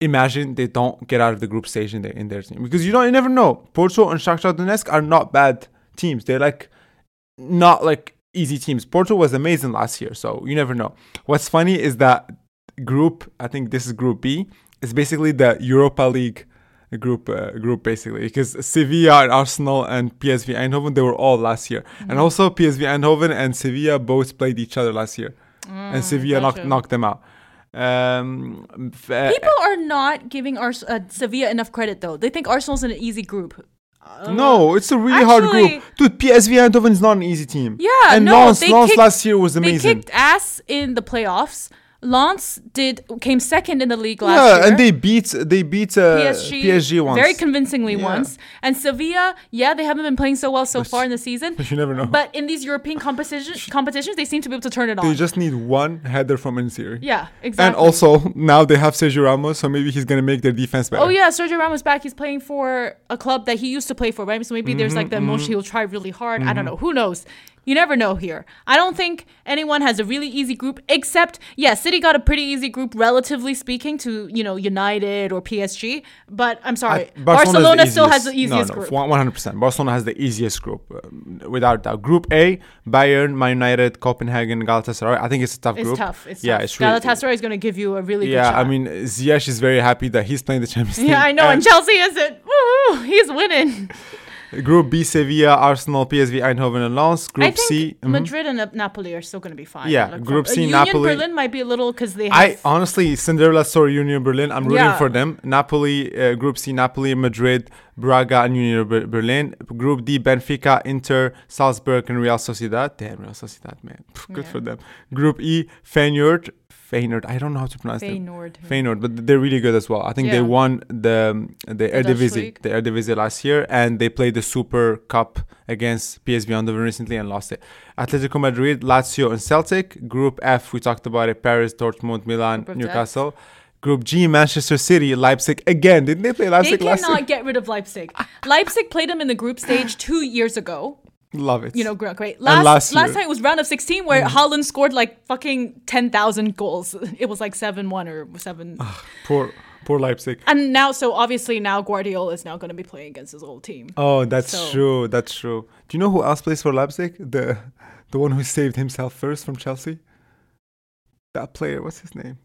imagine they don't get out of the group stage in their, in their team because you don't you never know. Porto and Shakhtar Donetsk are not bad teams. They're like not like easy teams. Porto was amazing last year, so you never know. What's funny is that group. I think this is Group B. It's basically the Europa League group uh, group basically because Sevilla and Arsenal and PSV Eindhoven they were all last year and also PSV Eindhoven and Sevilla both played each other last year and Sevilla knocked, knocked them out um f- uh, People are not giving Ars- uh, Sevilla enough credit though. They think Arsenal's an easy group. no it's a really hard group dude PSV Eindhoven is not an easy team Yeah, and no, they Lens kicked- last year was amazing. They kicked ass in the playoffs. Lens did came second in the league last yeah year. and they beat they beat uh, PSG, PSG once very convincingly Yeah. once. And Sevilla, yeah, they haven't been playing so well so far in the season. but you never know But in these European competitions, competitions, they seem to be able to turn it on. they just need one header from En-Nesyri yeah, exactly. and also now they have Sergio Ramos so maybe he's gonna make their defense better Oh yeah, Sergio Ramos back. He's playing for a club that he used to play for, right? So maybe there's like the Mm-hmm, emotion he'll try really hard. I don't know. Who knows? You never know here. I don't think anyone has a really easy group, except yeah, City got a pretty easy group, relatively speaking, to you know United or PSG. But I'm sorry, I- Barcelona, still has the easiest- no, no, group. One hundred percent. Barcelona has the easiest group, um, without doubt. Group A: Bayern, Man United, Copenhagen, Galatasaray. I think it's a tough It's group. tough. It's yeah, tough. it's really. Galatasaray is going to give you a really good yeah. I mean, Ziyech is very happy that he's playing the Champions League. yeah, I know. And, Chelsea isn't. Woo, he's winning. Group B, Sevilla, Arsenal, PSV, Eindhoven, and Lens. Group C. mhm. Madrid and Nap- Napoli are still going to be fine. Yeah, Group uh, C, Union Napoli- Berlin might be a little because they have. I honestly, Cinderella story, Union Berlin. I'm rooting Yeah. for them. Napoli, uh, Group C, Napoli, Madrid, Braga, and Union Ber- Berlin. Group D, Benfica, Inter, Salzburg, and Real Sociedad. Damn, Real Sociedad, man. Pff, Good Yeah. for them. Group E, Feyenoord. Feyenoord. I don't know how to pronounce it. Feyenoord. Feyenoord, but they're really good as well. I think they won the the Eredivisie, the Eredivisie last year, and they played the Super Cup against PSV Eindhoven recently and lost it. Atletico Madrid, Lazio, and Celtic. Group F, we talked about it: Paris, Dortmund, Milan, Group F. Newcastle. Group G, Manchester City, Leipzig again. Didn't they play They Leipzig last cannot get rid of Leipzig. Leipzig played them in the group stage two years ago. Love it. You know, great. Last last last, it was round of 16 where mm. Haaland scored like fucking 10,000 goals. It was like 7-1 or 7. Ah, poor, poor Leipzig. and now, so obviously now Guardiola is now going to be playing against his old team. Oh, that's So- true. That's true. Do you know who else plays for Leipzig? The the one who saved himself first from Chelsea. That player, what's his name?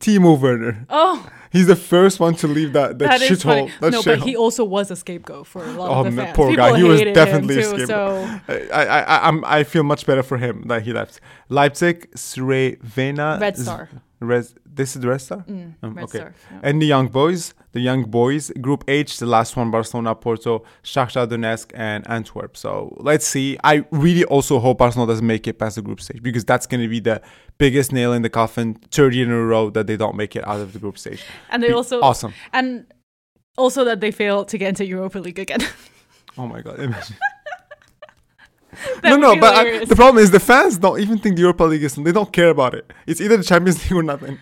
Timo Werner. Oh, He's the first one to leave that that, that shithole. That No, but shithole. he also was a scapegoat for a lot Oh, of the fans. poor People guy. He was definitely a too, scapegoat. so I, I, I, I'm, I feel much better for him that he left. Leipzig, Crvena. Red Star. Res, this is the Red Star? Mm, Um, Red okay. Star. yeah. And the young boys, the young boys, Group H, the last one, Barcelona, Porto, Shakhtar Donetsk, and Antwerp. So let's see. I really also hope Barcelona doesn't make it past the group stage because that's going to be the biggest nail in the coffin, 30 in a row that they don't make it out of the group stage. And they Be also awesome. and also that they fail to get into Europa League again. Oh my god! Imagine. No, no, but I, the problem is the fans don't even think the Europa League is. They don't care about it. It's either the Champions League or nothing.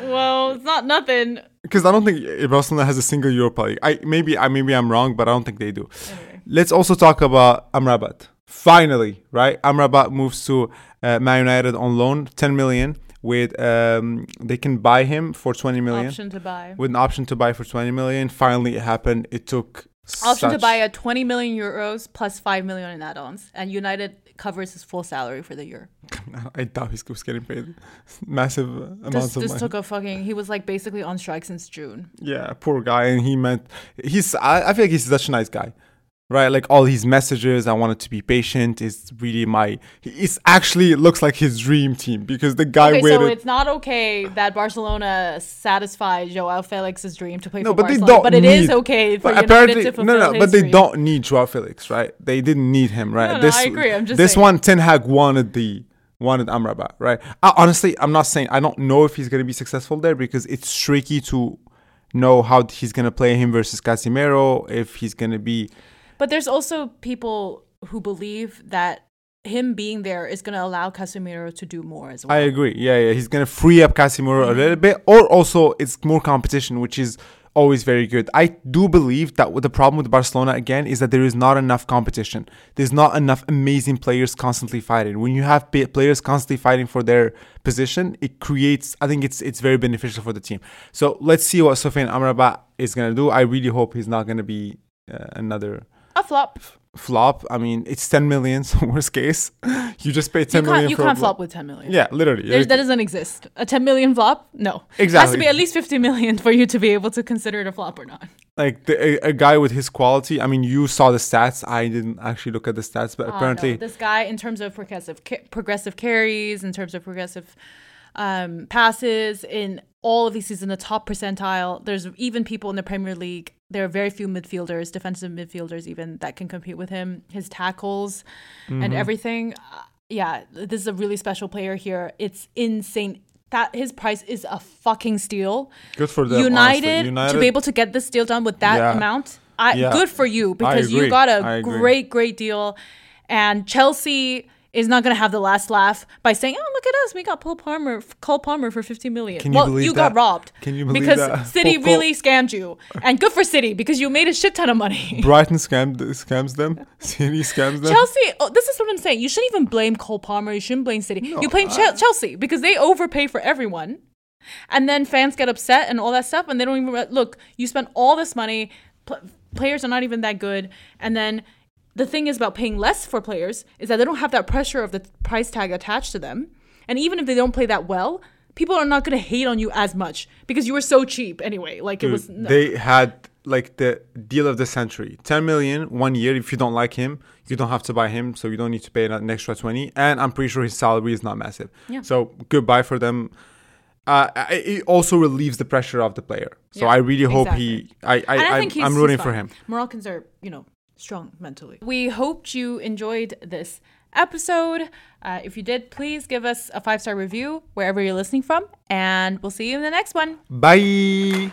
well, it's not nothing. Because I don't think Barcelona has a single Europa League. I maybe I maybe I'm wrong, but I don't think they do. Anyway. Let's also talk about Amrabat. Finally, right? Amrabat moves to uh, Man United on loan, 10 million. With um, they can buy him for 20 million. Option to buy. With an option to buy for 20 million. Finally, it happened. It took Option to buy at 20 million euros plus 5 million in add-ons, and United covers his full salary for the year. I doubt he's was getting paid massive amounts This, of this money. took a fucking. He was like basically on strike since June. Yeah, poor guy. And he meant he's. I, I feel like he's such a nice guy, right? Like all his messages, I wanted to be patient. Is really my. It's actually it looks like his dream team because the guy Okay, waited. so it's not okay that Barcelona satisfied Joao Felix's dream to play No, for but they don't but it is need- okay for but apparently, to no, fulfill no, but they dream. don't need Joao Felix, right? They didn't need him, right? No, no, this, I agree. I'm just this saying. one, Ten Hag wanted the wanted Amrabat, right? I, honestly, I'm not saying I don't know if he's gonna be successful there because it's tricky to know how he's gonna play him versus Casemiro. If he's gonna be But there's also people who believe that him being there is going to allow Casemiro to do more as well. I agree. Yeah, yeah. He's gonna free up Casemiro a little bit, or also it's more competition, which is always very good. I do believe that the problem with Barcelona again is that there is not enough competition. There's not enough amazing players constantly fighting. When you have players constantly fighting for their position, it creates. I think it's it's very beneficial for the team. So let's see what Sofiane Amrabat is gonna do. I really hope he's not gonna be uh, another a flop. flop. I mean, it's 10 million, so worst case, you just pay You 10 million can't, you can't flop. flop with 10 million. Yeah, literally. There's, that doesn't exist. A 10 million flop? No. Exactly. It has to be at least 50 million for you to be able to consider it a flop or not. like the, a, a guy with his quality. I mean, you saw the stats. I didn't actually look at the stats, but Uh, no, apparently, this guy, in terms of progressive ca- progressive carries, in terms of progressive um, passes, in all of these, he's in the top percentile. There's even people in the Premier League. There are very few midfielders, defensive midfielders, even that can compete with him. His tackles Mm-hmm. and everything. Uh, yeah, this is a really special player here. It's insane. That his price is a fucking steal. good for them. United, honestly. to be able to get this deal done with that Yeah. amount, I, Yeah. good for you because you got a great, great deal. And Chelsea is not going to have the last laugh by saying, "Oh, look at us, we got Paul Palmer, Cole Palmer for 50 million." Can you well, believe you got robbed. Can you believe because that? City really scammed you, and good for City because you made a shit ton of money. Brighton scammed scams them. City scams them. Chelsea, oh, this is what I'm saying. You shouldn't even blame Cole Palmer. You shouldn't blame City. you blame Chel- Chelsea because they overpay for everyone. And then fans get upset and all that stuff. And they don't even look, you spent all this money. Pl- players are not even that good. And then the thing is about paying less for players is that they don't have that pressure of the price tag attached to them. And even if they don't play that well, people are not going to hate on you as much because you were so cheap anyway. Like it Dude, was. they had like the deal of the century. 10 million one year. If you don't like him, you don't have to buy him, so you don't need to pay an extra 20. And I'm pretty sure his salary is not massive. Yeah. So goodbye for them. Uh, it also relieves the pressure of the player. So Yeah, I really hope he. I, I, I think he's, I'm rooting for him. Moroccans are, you know, strong mentally. We hoped you enjoyed this episode. Uh, if you did, please give us a five star review wherever you're listening from, and we'll see you in the next one. Bye.